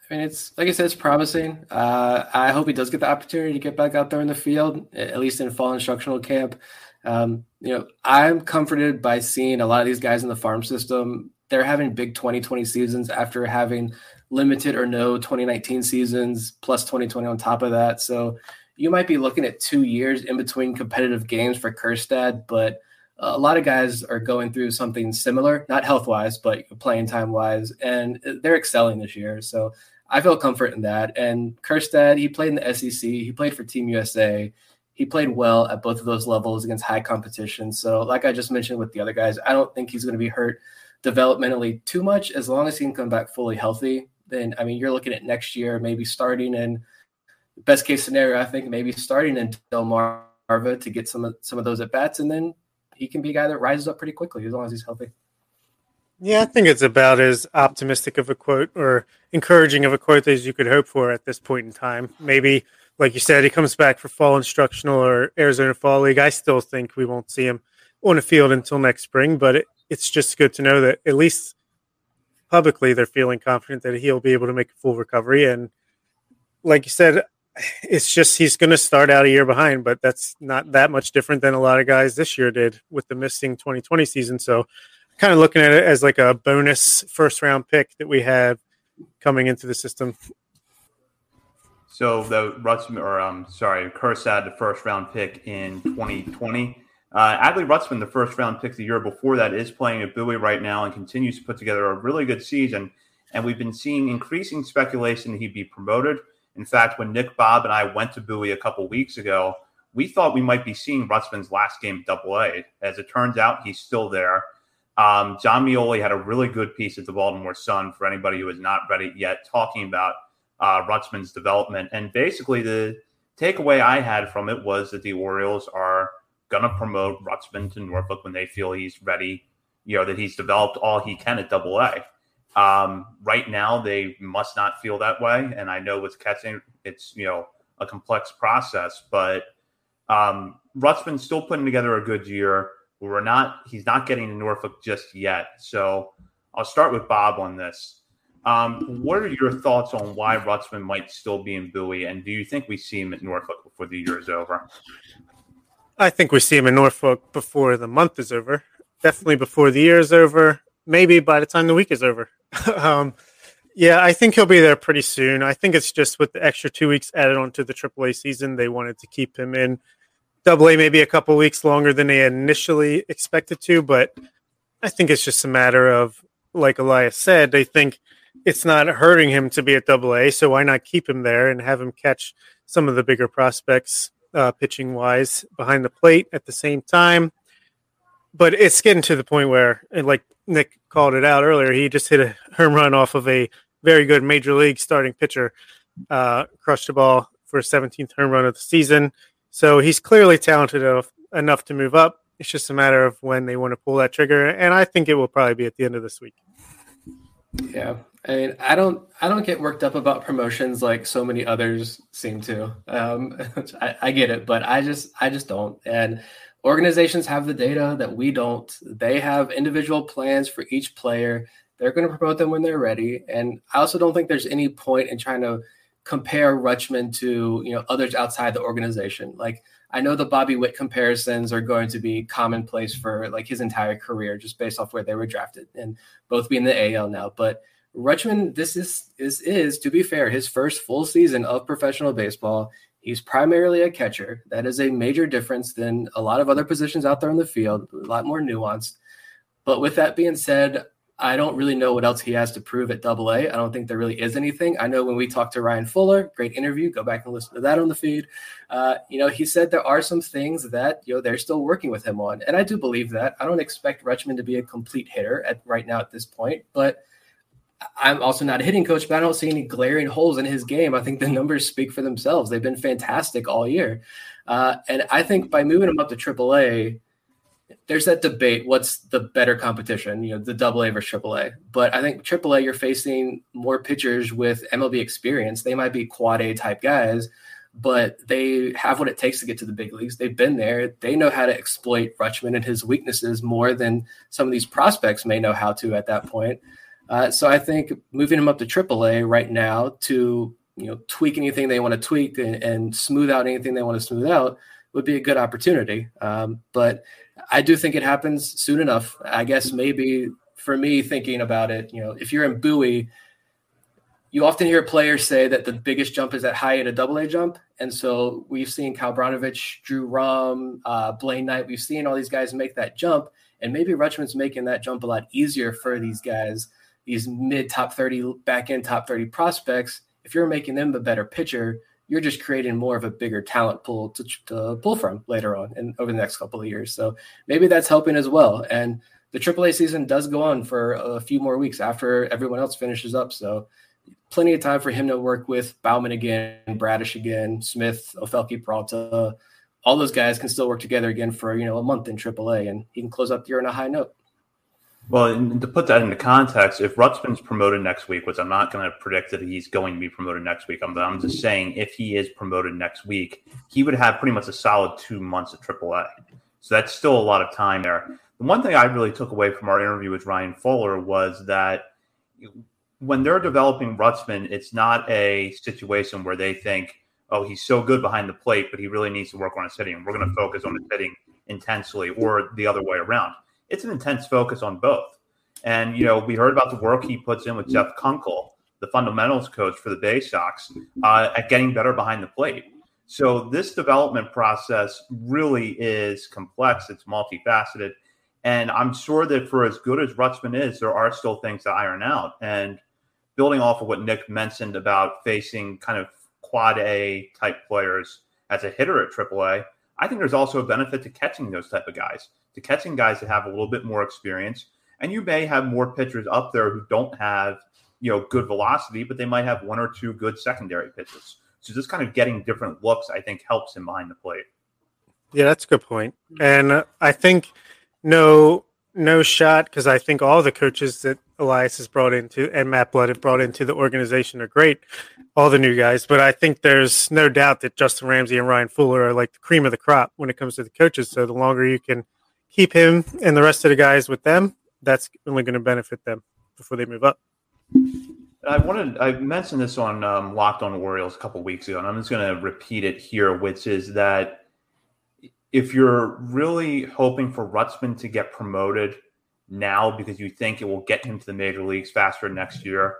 I mean, it's like I said, it's promising. Uh, I hope he does get the opportunity to get back out there in the field, at least in fall instructional camp. Um, you know, I'm comforted by seeing a lot of these guys in the farm system. They're having big 2020 seasons after having limited or no 2019 seasons, plus 2020 on top of that. So you might be looking at two years in between competitive games for Kjerstad, but a lot of guys are going through something similar, not health wise, but playing time wise, and they're excelling this year. So I feel comfort in that. And Kjerstad, he played in the SEC, he played for Team USA. He played well at both of those levels against high competition. So, like I just mentioned with the other guys, I don't think he's going to be hurt developmentally too much as long as he can come back fully healthy. Then, I mean, you're looking at next year, maybe starting in best case scenario, I think maybe starting in Delmarva to get some of some of those at bats, and then he can be a guy that rises up pretty quickly as long as he's healthy. Yeah, I think it's about as optimistic of a quote or encouraging of a quote as you could hope for at this point in time. Maybe, like you said, he comes back for fall instructional or Arizona Fall League. I still think we won't see him on the field until next spring, but it, it's just good to know that at least publicly they're feeling confident that he'll be able to make a full recovery. And like you said, it's just he's going to start out a year behind, but that's not that much different than a lot of guys this year did with the missing 2020 season. So, kind of looking at it as like a bonus first round pick that we have coming into the system. So the Rutschman, or um, sorry, Kjerstad, the first round pick in 2020. Uh, Adley Rutschman, the first round pick the year before that, is playing at Bowie right now and continues to put together a really good season. And we've been seeing increasing speculation that he'd be promoted. In fact, when Nick Bob and I went to Bowie a couple weeks ago, we thought we might be seeing Rutschman's last game double A. As it turns out, he's still there. Um, Jon Meoli had a really good piece at the Baltimore Sun for anybody who has not read it yet, talking about uh, Rutschman's development. And basically, the takeaway I had from it was that the Orioles are going to promote Rutschman to Norfolk when they feel he's ready, you know, that he's developed all he can at double A. Um, right now, they must not feel that way, and I know with catching, it's you know a complex process. But um, Rutschman's still putting together a good year. We're not; he's not getting to Norfolk just yet. So I'll start with Bob on this. Um, what are your thoughts on why Rutschman might still be in Bowie, and do you think we see him at Norfolk before the year is over? I think we see him in Norfolk before the month is over. Definitely before the year is over. Maybe by the time the week is over. um, yeah, I think he'll be there pretty soon. I think it's just with the extra two weeks added onto the AAA season, they wanted to keep him in Double A maybe a couple weeks longer than they initially expected to. But I think it's just a matter of, like Elias said, they think it's not hurting him to be at Double A, so why not keep him there and have him catch some of the bigger prospects, uh, pitching wise, behind the plate at the same time. But it's getting to the point where, like Nick called it out earlier. He just hit a home run off of a very good major league starting pitcher, uh, crushed the ball for a 17th home run of the season. So he's clearly talented enough, enough to move up. It's just a matter of when they want to pull that trigger, and I think it will probably be at the end of this week. Yeah, I mean, I don't, I don't get worked up about promotions like so many others seem to. Um, I, I get it, but I just, I just don't. And organizations have the data that we don't. They have individual plans for each player. They're going to promote them when they're ready. And I also don't think there's any point in trying to compare Rutschman to you know others outside the organization. Like I know the Bobby Witt comparisons are going to be commonplace for like his entire career, just based off where they were drafted, and both being the AL now. But Rutschman, this is is is to be fair, his first full season of professional baseball. He's primarily a catcher. That is a major difference than a lot of other positions out there in the field, a lot more nuanced. But with that being said, I don't really know what else he has to prove at double A. I don't think there really is anything. I know when we talked to Ryan Fuller, great interview, go back and listen to that on the feed. Uh, you know, he said there are some things that, you know, they're still working with him on. And I do believe that. I don't expect Rutschman to be a complete hitter at right now at this point, but I'm also not a hitting coach, but I don't see any glaring holes in his game. I think the numbers speak for themselves. They've been fantastic all year. Uh, and I think by moving him up to AAA, there's that debate what's the better competition you know the double a versus triple a. But i think triple a you're facing more pitchers with mlb experience. They might be quad a type guys but they have what it takes to get to the big leagues. They've been there. They know how to exploit rutschman and his weaknesses more than some of these prospects may know how to at that point. Uh, so i think moving him up to triple a right now to you know tweak anything they want to tweak and, and smooth out anything they want to smooth out would be a good opportunity. Um, but I do think it happens soon enough. I guess maybe for me thinking about it, you know, if you're in Bowie, you often hear players say that the biggest jump is at high at a double A jump. And so we've seen Kyle Brnovich, Drew Rom, uh, Blaine Knight, we've seen all these guys make that jump. And maybe Rutschman's making that jump a lot easier for these guys, these mid top 30, back end top 30 prospects. If you're making them a better pitcher, you're just creating more of a bigger talent pool to, to pull from later on and over the next couple of years. So maybe that's helping as well. And the AAA season does go on for a few more weeks after everyone else finishes up. So plenty of time for him to work with Baumann again, Bradish again, Smith, Ofelky, Peralta. All those guys can still work together again for you know a month in AAA, and he can close up the year on a high note. Well, and to put that into context, if Rutschman's promoted next week, which I'm not going to predict that he's going to be promoted next week, I'm, I'm just saying if he is promoted next week, he would have pretty much a solid two months at AAA. So that's still a lot of time there. The one thing I really took away from our interview with Ryan Fuller was that when they're developing Rutschman, it's not a situation where they think, oh, he's so good behind the plate, but he really needs to work on his hitting. We're going to focus on his hitting intensely, or the other way around it's an intense focus on both. And, you know, we heard about the work he puts in with Jeff Kunkel, the fundamentals coach for the Bay Sox, uh, at getting better behind the plate. So this development process really is complex. It's multifaceted. And I'm sure that for as good as Rutschman is, there are still things to iron out. And building off of what Nick mentioned about facing kind of quad A type players as a hitter at AAA, I think there's also a benefit to catching those type of guys to catching guys that have a little bit more experience. And you may have more pitchers up there who don't have, you know, good velocity, but they might have one or two good secondary pitches. So just kind of getting different looks, I think, helps him behind the plate. Yeah, that's a good point. And uh, I think no no shot because I think all the coaches that Elias has brought into and Matt Blood have brought into the organization are great, all the new guys. But I think there's no doubt that Justin Ramsey and Ryan Fuller are like the cream of the crop when it comes to the coaches. So the longer you can keep him and the rest of the guys with them, that's only going to benefit them before they move up. I wanted I mentioned this on um, Locked On Orioles a couple weeks ago, and I'm just going to repeat it here, which is that if you're really hoping for Rutschman to get promoted now because you think it will get him to the major leagues faster next year,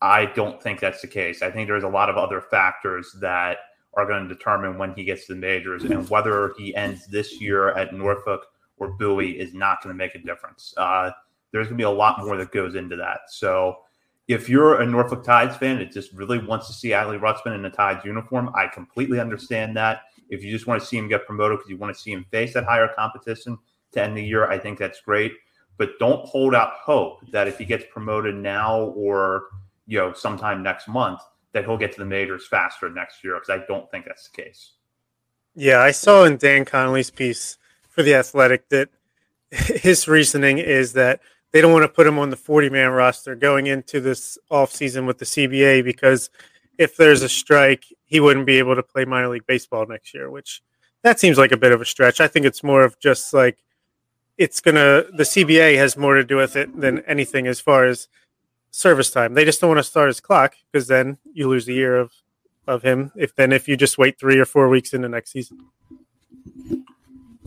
I don't think that's the case. I think there's a lot of other factors that are going to determine when he gets to the majors and whether he ends this year at Norfolk or Bowie is not going to make a difference. Uh, there's going to be a lot more that goes into that. So if you're a Norfolk Tides fan that just really wants to see Adley Rutschman in the Tides uniform, I completely understand that. If you just want to see him get promoted because you want to see him face that higher competition to end the year, I think that's great. But don't hold out hope that if he gets promoted now or you know sometime next month that he'll get to the majors faster next year because I don't think that's the case. Yeah, I saw in Dan Connolly's piece for the Athletic that his reasoning is that they don't want to put him on the 40 man roster going into this offseason with the CBA because if there's a strike, he wouldn't be able to play minor league baseball next year, which that seems like a bit of a stretch. I think it's more of just like it's going to, the CBA has more to do with it than anything as far as service time. They just don't want to start his clock because then you lose a year of, of him. If then, if you just wait three or four weeks in the next season.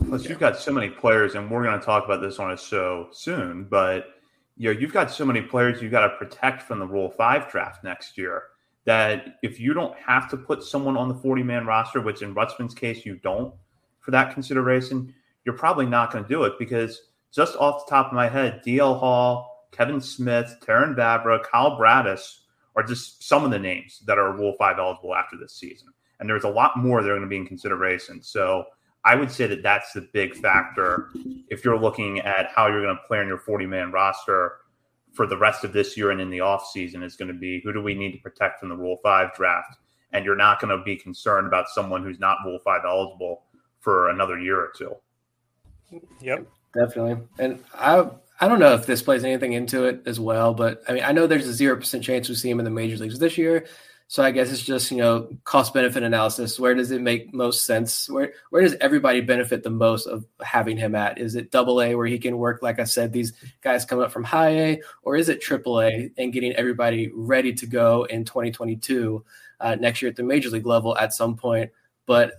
Plus, you've got so many players, and we're going to talk about this on a show soon. But you know, you've got so many players you've got to protect from the Rule Five draft next year. That if you don't have to put someone on the forty-man roster, which in Rutschman's case you don't, for that consideration, you're probably not going to do it because just off the top of my head, DL Hall, Kevin Smith, Terrin Vavra, Kyle Bradish are just some of the names that are Rule 5 eligible after this season. And there's a lot more that are going to be in consideration. So I would say that that's the big factor if you're looking at how you're going to play on your 40 man roster for the rest of this year and in the offseason is going to be who do we need to protect from the Rule 5 draft? And you're not going to be concerned about someone who's not Rule 5 eligible for another year or two. Yep. Definitely. And I I don't know if this plays anything into it as well, but I mean I know there's a zero percent chance we see him in the major leagues this year. So I guess it's just you know cost benefit analysis. Where does it make most sense? Where where does everybody benefit the most of having him at? Is it Double A where he can work like I said, these guys come up from High A, or is it Triple A and getting everybody ready to go in 2022 uh, next year at the major league level at some point? But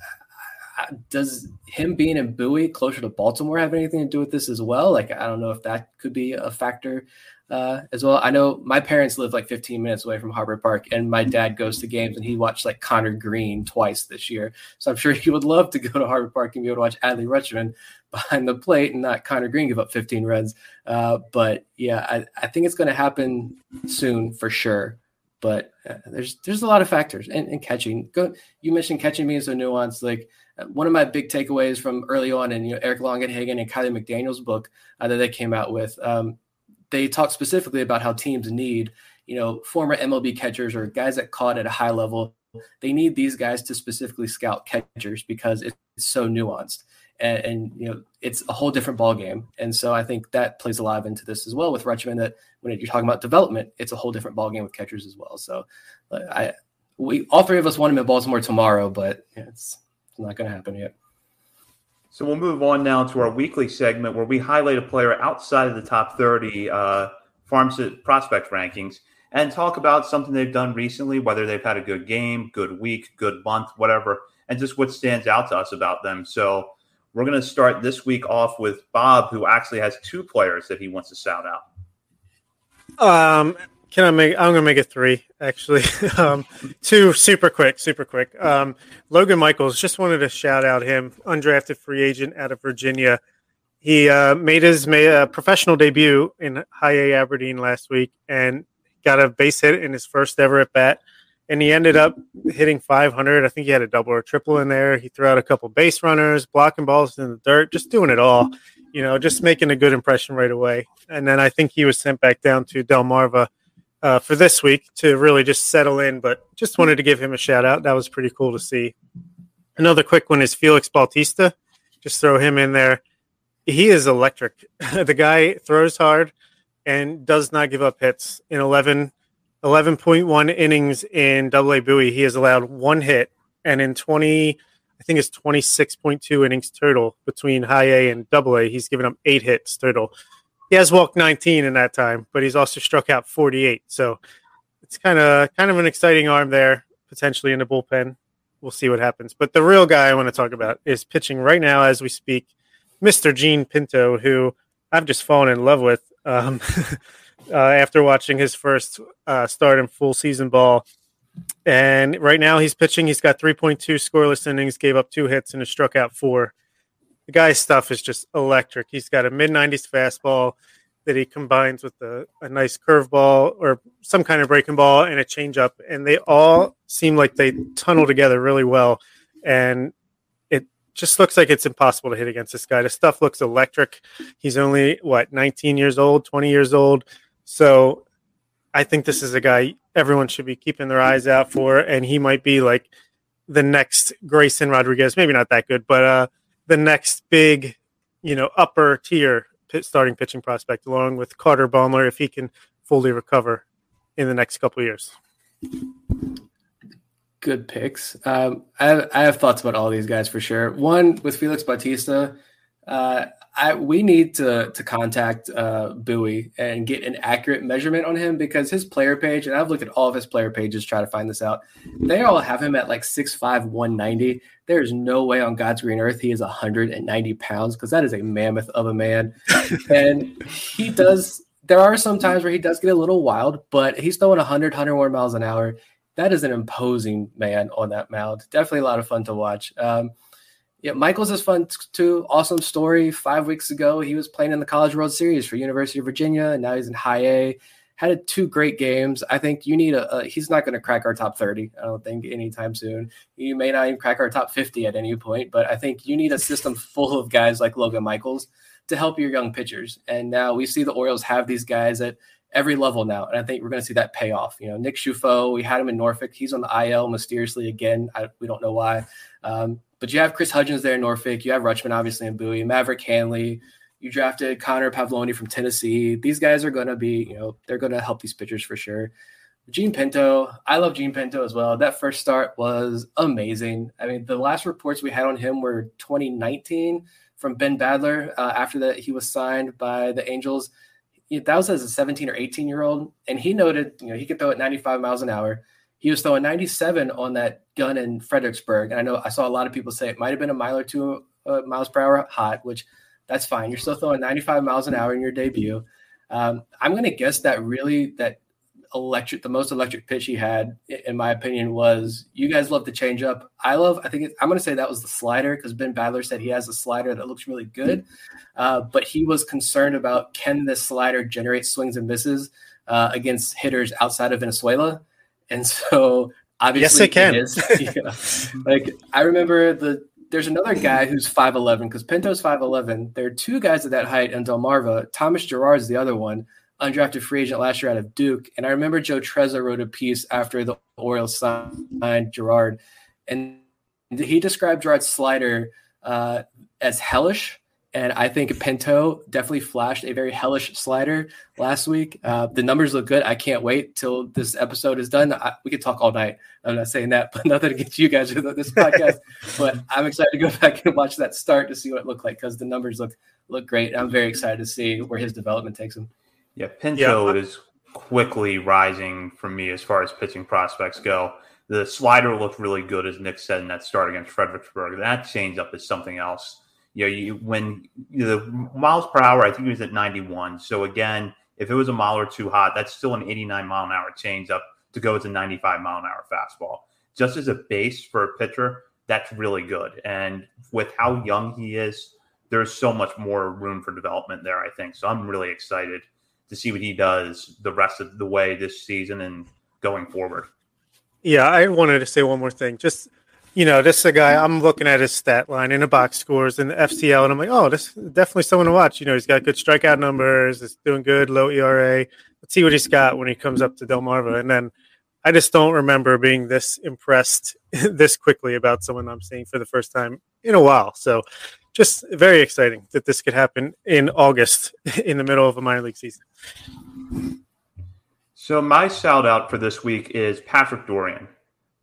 uh, does him being in Bowie closer to Baltimore have anything to do with this as well? Like I don't know if that could be a factor uh, as well. I know my parents live like 15 minutes away from Harbor Park, and my dad goes to games, and he watched like Conner Greene twice this year. So I'm sure he would love to go to Harbor Park and be able to watch Adley Rutschman behind the plate and not Conner Greene give up 15 runs. Uh, but yeah, I, I think it's going to happen soon for sure. But uh, there's there's a lot of factors and, and catching. Go, you mentioned catching being so nuanced. Like uh, one of my big takeaways from early on in you know Eric Longenhagen and Kiley McDaniel's book uh, that they came out with. Um, they talk specifically about how teams need, you know, former MLB catchers or guys that caught at a high level. They need these guys to specifically scout catchers because it's so nuanced. And, and, you know it's a whole different ball game, and so I think that plays a lot into this as well with Rutschman. That when you're talking about development, it's a whole different ball game with catchers as well. So, I we all three of us want him in Baltimore tomorrow, but it's, it's not going to happen yet. So we'll move on now to our weekly segment where we highlight a player outside of the top 30 uh, farm prospect rankings and talk about something they've done recently, whether they've had a good game, good week, good month, whatever, and just what stands out to us about them. So we're going to start this week off with Bob, who actually has two players that he wants to shout out. Um, can I make? I'm gonna make it three actually. um, two super quick, super quick. Um, Logan Michaels. Just wanted to shout out him, undrafted free agent out of Virginia. He uh, made his uh, professional debut in High A Aberdeen last week and got a base hit in his first ever at bat. And he ended up hitting 500. I think he had a double or triple in there. He threw out a couple base runners, blocking balls in the dirt, just doing it all. You know, just making a good impression right away. And then I think he was sent back down to Delmarva uh, for this week to really just settle in. But just wanted to give him a shout out. That was pretty cool to see. Another quick one is Felix Bautista. Just throw him in there. He is electric. the guy throws hard and does not give up hits. In 11, 11.1 innings in Double A Bowie, he has allowed one hit. And in 20, I think it's 26.2 innings total between high A and double A, he's given up eight hits total he has walked 19 in that time, but he's also struck out 48. So it's kind of kind of an exciting arm there, potentially in the bullpen. We'll see what happens. But the real guy I want to talk about is pitching right now as we speak, Mr. Jean Pinto, who I've just fallen in love with um, uh, after watching his first uh, start in full season ball. And right now he's pitching. He's got 3.2 scoreless innings, gave up two hits, and has struck out four the guy's stuff is just electric. He's got a mid 90s fastball that he combines with a, a nice curveball or some kind of breaking ball and a changeup, and they all seem like they tunnel together really well. And it just looks like it's impossible to hit against this guy. The stuff looks electric. He's only what 19 years old, 20 years old, so I think this is a guy everyone should be keeping their eyes out for, and he might be like the next Grayson Rodriguez. Maybe not that good, but uh, the next big, you know, upper tier starting pitching prospect, along with Carter Baumler, if he can fully recover in the next couple years. Good picks. Um, I, have, I have thoughts about all these guys for sure. One with Felix Bautista, uh, I, we need to to contact uh, Bowie and get an accurate measurement on him because his player page, and I've looked at all of his player pages try to find this out. They all have him at like 6'5", 190. There's no way on God's green earth he is 190 pounds because that is a mammoth of a man. and he does. There are some times where he does get a little wild, but he's throwing 100, 101 miles an hour. That is an imposing man on that mound. Definitely a lot of fun to watch. Um, Yeah, Michaels is fun too. Awesome story. Five weeks ago, he was playing in the College World Series for University of Virginia, and now he's in High A. Had two great games. I think you need a. a he's not going to crack our top thirty. I don't think anytime soon. You may not even crack our top fifty at any point, but I think you need a system full of guys like Logan Michaels to help your young pitchers. And now we see the Orioles have these guys at every level now, and I think we're going to see that pay off. You know, Nick Ciuffo, we had him in Norfolk. He's on the IL mysteriously again. I, we don't know why. Um, but you have Chris Hudgins there in Norfolk. You have Rutschman, obviously, in Bowie. Maverick Handley. You drafted Connor Pavolony from Tennessee. These guys are going to be, you know, they're going to help these pitchers for sure. Jean Pinto, I love Jean Pinto as well. That first start was amazing. I mean, the last reports we had on him were 2019 from Ben Badler uh, after that he was signed by the Angels. That was as a 17 or 18 year old, and he noted, you know, he could throw at 95 miles an hour. He was throwing 97 on that gun in Fredericksburg. And I know I saw a lot of people say it might have been a mile or two uh, miles per hour hot, which that's fine. You're still throwing 95 miles an hour in your debut. Um, I'm going to guess that really that electric, the most electric pitch he had, in my opinion, was you guys love the change up. I love, I think it, I'm going to say that was the slider because Ben Badler said he has a slider that looks really good. Uh, but he was concerned about can this slider generate swings and misses uh, against hitters outside of Venezuela? And so obviously, yes, it can. Yeah. Like I remember the there's another guy who's 5'11 because Pinto's 5'11. There are two guys at that height in Delmarva. Thomas Girard is the other one, undrafted free agent last year out of Duke. And I remember Joe Trezza wrote a piece after the Orioles signed Girard, and he described Girard's slider uh, as hellish and I think Pinto definitely flashed a very hellish slider last week. Uh, the numbers look good. I can't wait till this episode is done. I, we could talk all night. I'm not saying that, but nothing against you guys with this podcast. but I'm excited to go back and watch that start to see what it looked like because the numbers look look great. I'm very excited to see where his development takes him. Yeah, Pinto yeah. is quickly rising for me as far as pitching prospects go. The slider looked really good, as Nick said in that start against Fredericksburg. That changeup is something else you know, you when you know, the miles per hour, I think it was at 91. So again, if it was a mile or two hot, that's still an 89 mile an hour change up to go to 95 mile an hour fastball. Just as a base for a pitcher, that's really good. And with how young he is, there's so much more room for development there, I think. So I'm really excited to see what he does the rest of the way this season and going forward. Yeah, I wanted to say one more thing. Just you know, this is a guy I'm looking at his stat line in the box scores in the FCL, and I'm like, oh, this is definitely someone to watch. You know, he's got good strikeout numbers, it's doing good, low ERA. Let's see what he's got when he comes up to Delmarva. And then I just don't remember being this impressed this quickly about someone I'm seeing for the first time in a while. So just very exciting that this could happen in August in the middle of a minor league season. So my shout out for this week is Patrick Dorrian,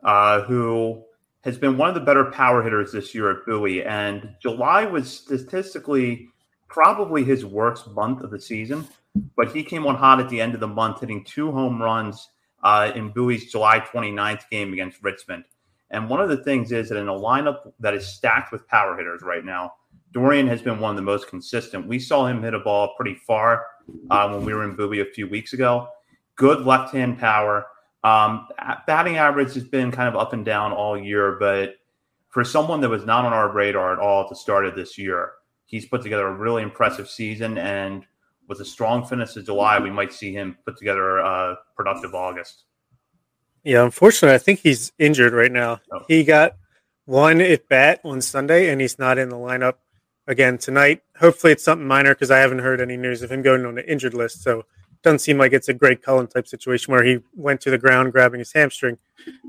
uh, who has been one of the better power hitters this year at Bowie. And July was statistically probably his worst month of the season, but he came on hot at the end of the month, hitting two home runs uh, in Bowie's July 29th game against Richmond. And one of the things is that in a lineup that is stacked with power hitters right now, Dorrian has been one of the most consistent. We saw him hit a ball pretty far uh, when we were in Bowie a few weeks ago. Good left hand power. Um, batting average has been kind of up and down all year, but for someone that was not on our radar at all at the start of this year, he's put together a really impressive season. And with a strong finish to July, we might see him put together a productive August. Yeah, unfortunately, I think he's injured right now. Oh. He got one at bat on Sunday, and he's not in the lineup again tonight. Hopefully, it's something minor because I haven't heard any news of him going on the injured list. So doesn't seem like it's a Greg Cullen type situation where he went to the ground grabbing his hamstring.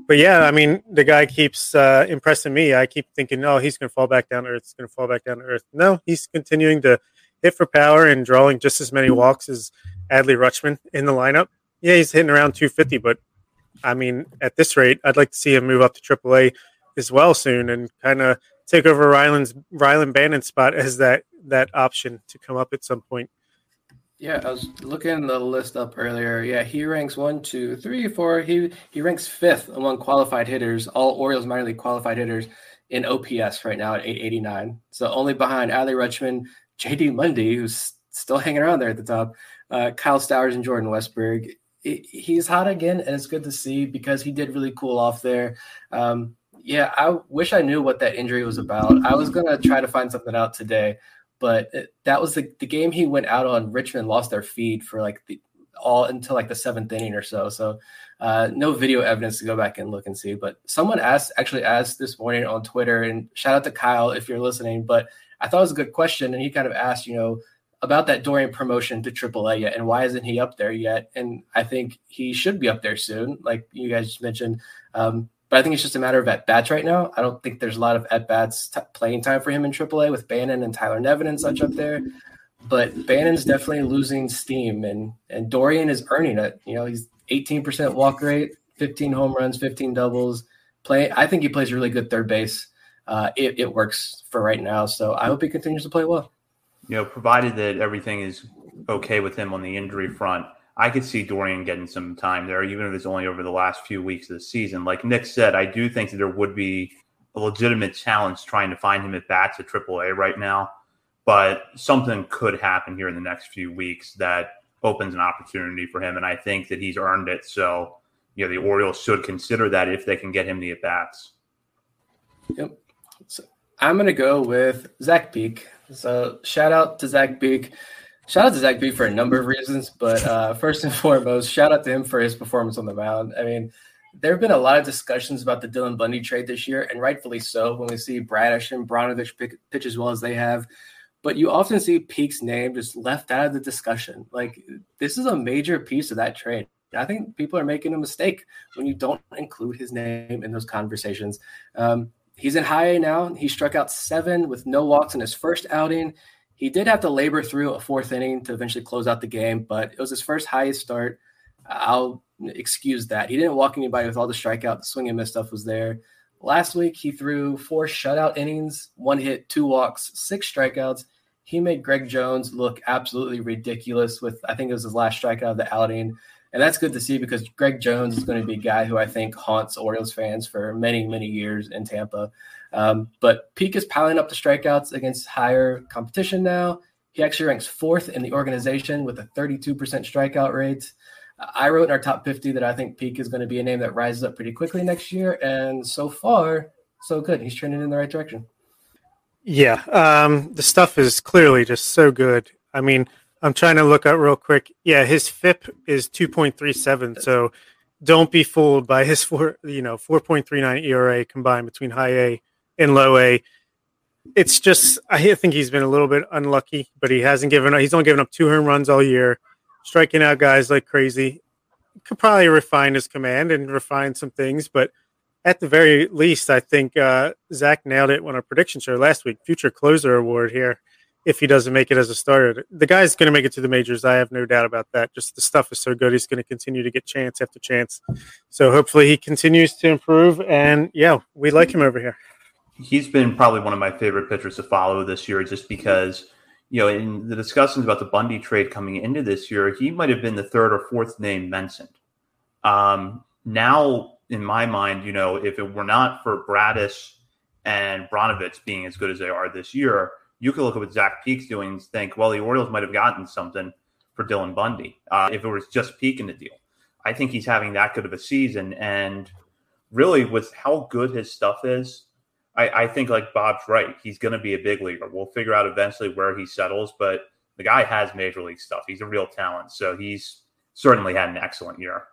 But yeah, I mean, the guy keeps uh, impressing me. I keep thinking, oh, he's going to fall back down to earth. He's going to fall back down to earth. No, he's continuing to hit for power and drawing just as many walks as Adley Rutschman in the lineup. Yeah, he's hitting around 250, but I mean, at this rate, I'd like to see him move up to AAA as well soon and kind of take over Rylan's Rylan Bannon's spot as that that option to come up at some point. Yeah, I was looking the list up earlier. Yeah, he ranks one, two, three, four. He he ranks fifth among qualified hitters, all Orioles minor league qualified hitters in OPS right now at 889. So only behind Adley Rutschman, JD Mundy, who's still hanging around there at the top, uh, Kyle Stowers, and Jordan Westburg. He's hot again, and it's good to see because he did really cool off there. Um, Yeah, I wish I knew what that injury was about. I was gonna try to find something out today, but it, that was the, the game he went out on. Richmond lost their feed for like the all until like the seventh inning or so. So uh, no video evidence to go back and look and see. But someone asked actually asked this morning on Twitter, and shout out to Kyle if you're listening. But I thought it was a good question, and he kind of asked, you know, about that Dorrian promotion to AAA yet, and why isn't he up there yet? And I think he should be up there soon, like you guys mentioned. Um, but I think it's just a matter of at bats right now. I don't think there's a lot of at bats t- playing time for him in AAA with Bannon and Tyler Nevin and such up there. But Bannon's definitely losing steam, and and Dorrian is earning it. You know, he's 18% walk rate, 15 home runs, 15 doubles. Play. I think he plays really good third base. Uh, it, it works for right now, so I hope he continues to play well. You know, provided that everything is okay with him on the injury front, I could see Dorrian getting some time there, even if it's only over the last few weeks of the season. Like Nick said, I do think that there would be a legitimate challenge trying to find him at bats at AAA right now, but something could happen here in the next few weeks that opens an opportunity for him, and I think that he's earned it. So, you know, the Orioles should consider that if they can get him the at bats. Yep. So I'm gonna go with Zach Peek. So shout out to Zach Peek. Shout out to Zach Peek for a number of reasons, but uh, first and foremost, shout out to him for his performance on the mound. I mean, there have been a lot of discussions about the Dylan Bundy trade this year, and rightfully so. When we see Bradish and Brnovich pick, pitch as well as they have, but you often see Peek's name just left out of the discussion. Like this is a major piece of that trade. I think people are making a mistake when you don't include his name in those conversations. Um, he's in high A now. He struck out seven with no walks in his first outing. He did have to labor through a fourth inning to eventually close out the game, but it was his first highest start. I'll excuse that. He didn't walk anybody with all the strikeout. The swing and miss stuff was there. Last week, he threw four shutout innings, one hit, two walks, six strikeouts. He made Greg Jones look absolutely ridiculous with, I think it was his last strikeout of the outing. And that's good to see because Greg Jones is going to be a guy who I think haunts Orioles fans for many, many years in Tampa. Um, but Peek is piling up the strikeouts against higher competition now. He actually ranks fourth in the organization with a 32% strikeout rate. I wrote in our top 50 that I think Peek is going to be a name that rises up pretty quickly next year. And so far, so good. He's trending in the right direction. Yeah, um, the stuff is clearly just so good. I mean, I'm trying to look up real quick. Yeah, his FIP is 2.37. So don't be fooled by his four, you know, 4.39 ERA combined between high A and low A. It's just I think he's been a little bit unlucky, but he hasn't given up. he's only given up two home runs all year, striking out guys like crazy. Could probably refine his command and refine some things, but at the very least, I think uh, Zach nailed it on our prediction show last week. Future closer award here if he doesn't make it as a starter. The guy's going to make it to the majors. I have no doubt about that. Just the stuff is so good. He's going to continue to get chance after chance. So hopefully he continues to improve. And yeah, we like him over here he's been probably one of my favorite pitchers to follow this year just because you know in the discussions about the bundy trade coming into this year he might have been the third or fourth name mentioned um, now in my mind you know if it were not for Bradish and Brnovich being as good as they are this year you could look at what Zach doing and think well the Orioles might have gotten something for Dylan Bundy uh, if it was just Peek in the deal I think he's having that good of a season and really with how good his stuff is I, I think like Bob's right. He's going to be a big leaguer. We'll figure out eventually where he settles, but the guy has major league stuff. He's a real talent. So he's certainly had an excellent year.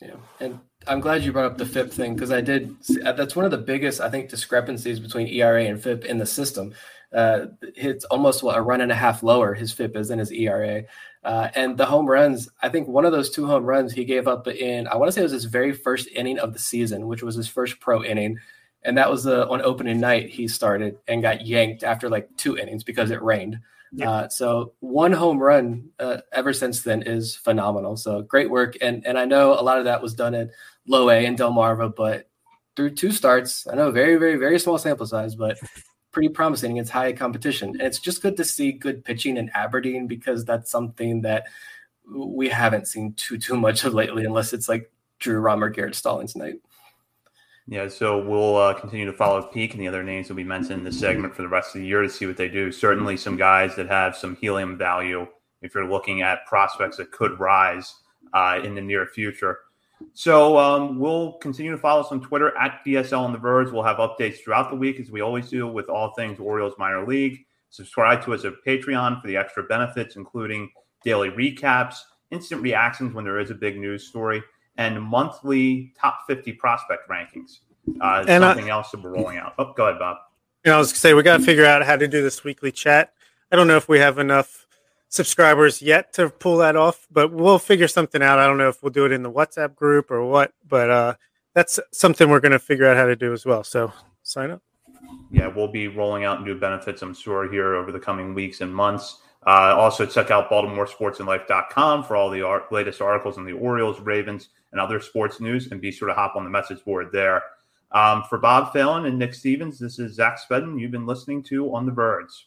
Yeah. And I'm glad you brought up the FIP thing because I did. That's one of the biggest, I think, discrepancies between ERA and FIP in the system. Uh, it's almost what a run and a half lower his FIP is than his ERA. Uh, and the home runs, I think one of those two home runs he gave up in, I want to say it was his very first inning of the season, which was his first pro inning and that was the on opening night he started and got yanked after like two innings because it rained. Yeah. Uh, so one home run uh, ever since then is phenomenal. So great work, and and I know a lot of that was done at Low A and Delmarva, but through two starts, I know very very very small sample size, but pretty promising against high competition. And it's just good to see good pitching in Aberdeen because that's something that we haven't seen too too much of lately, unless it's like Drew Rom or Garrett Stallings night. Yeah, so we'll uh, continue to follow Peek and the other names will be mentioned in this segment for the rest of the year to see what they do. Certainly, some guys that have some helium value if you're looking at prospects that could rise uh, in the near future. So um, we'll continue to follow us on Twitter at BSL on the Verge. We'll have updates throughout the week, as we always do with all things Orioles minor league. Subscribe to us at Patreon for the extra benefits, including daily recaps, instant reactions when there is a big news story, and monthly top 50 prospect rankings. Uh, and something else that we're rolling out. Oh, go ahead, Bob. You know, I was going to say, we got to figure out how to do this weekly chat. I don't know if we have enough subscribers yet to pull that off, but we'll figure something out. I don't know if we'll do it in the WhatsApp group or what, but uh, that's something we're going to figure out how to do as well. So sign up. Yeah, we'll be rolling out new benefits, I'm sure, here over the coming weeks and months. Uh, also, check out BaltimoreSportsAndLife.com for all the ar- latest articles on the Orioles, Ravens, and other sports news, and be sure to hop on the message board there. Um, for Bob Phelan and Nick Stevens, this is Zach Spedden. You've been listening to On the Birds.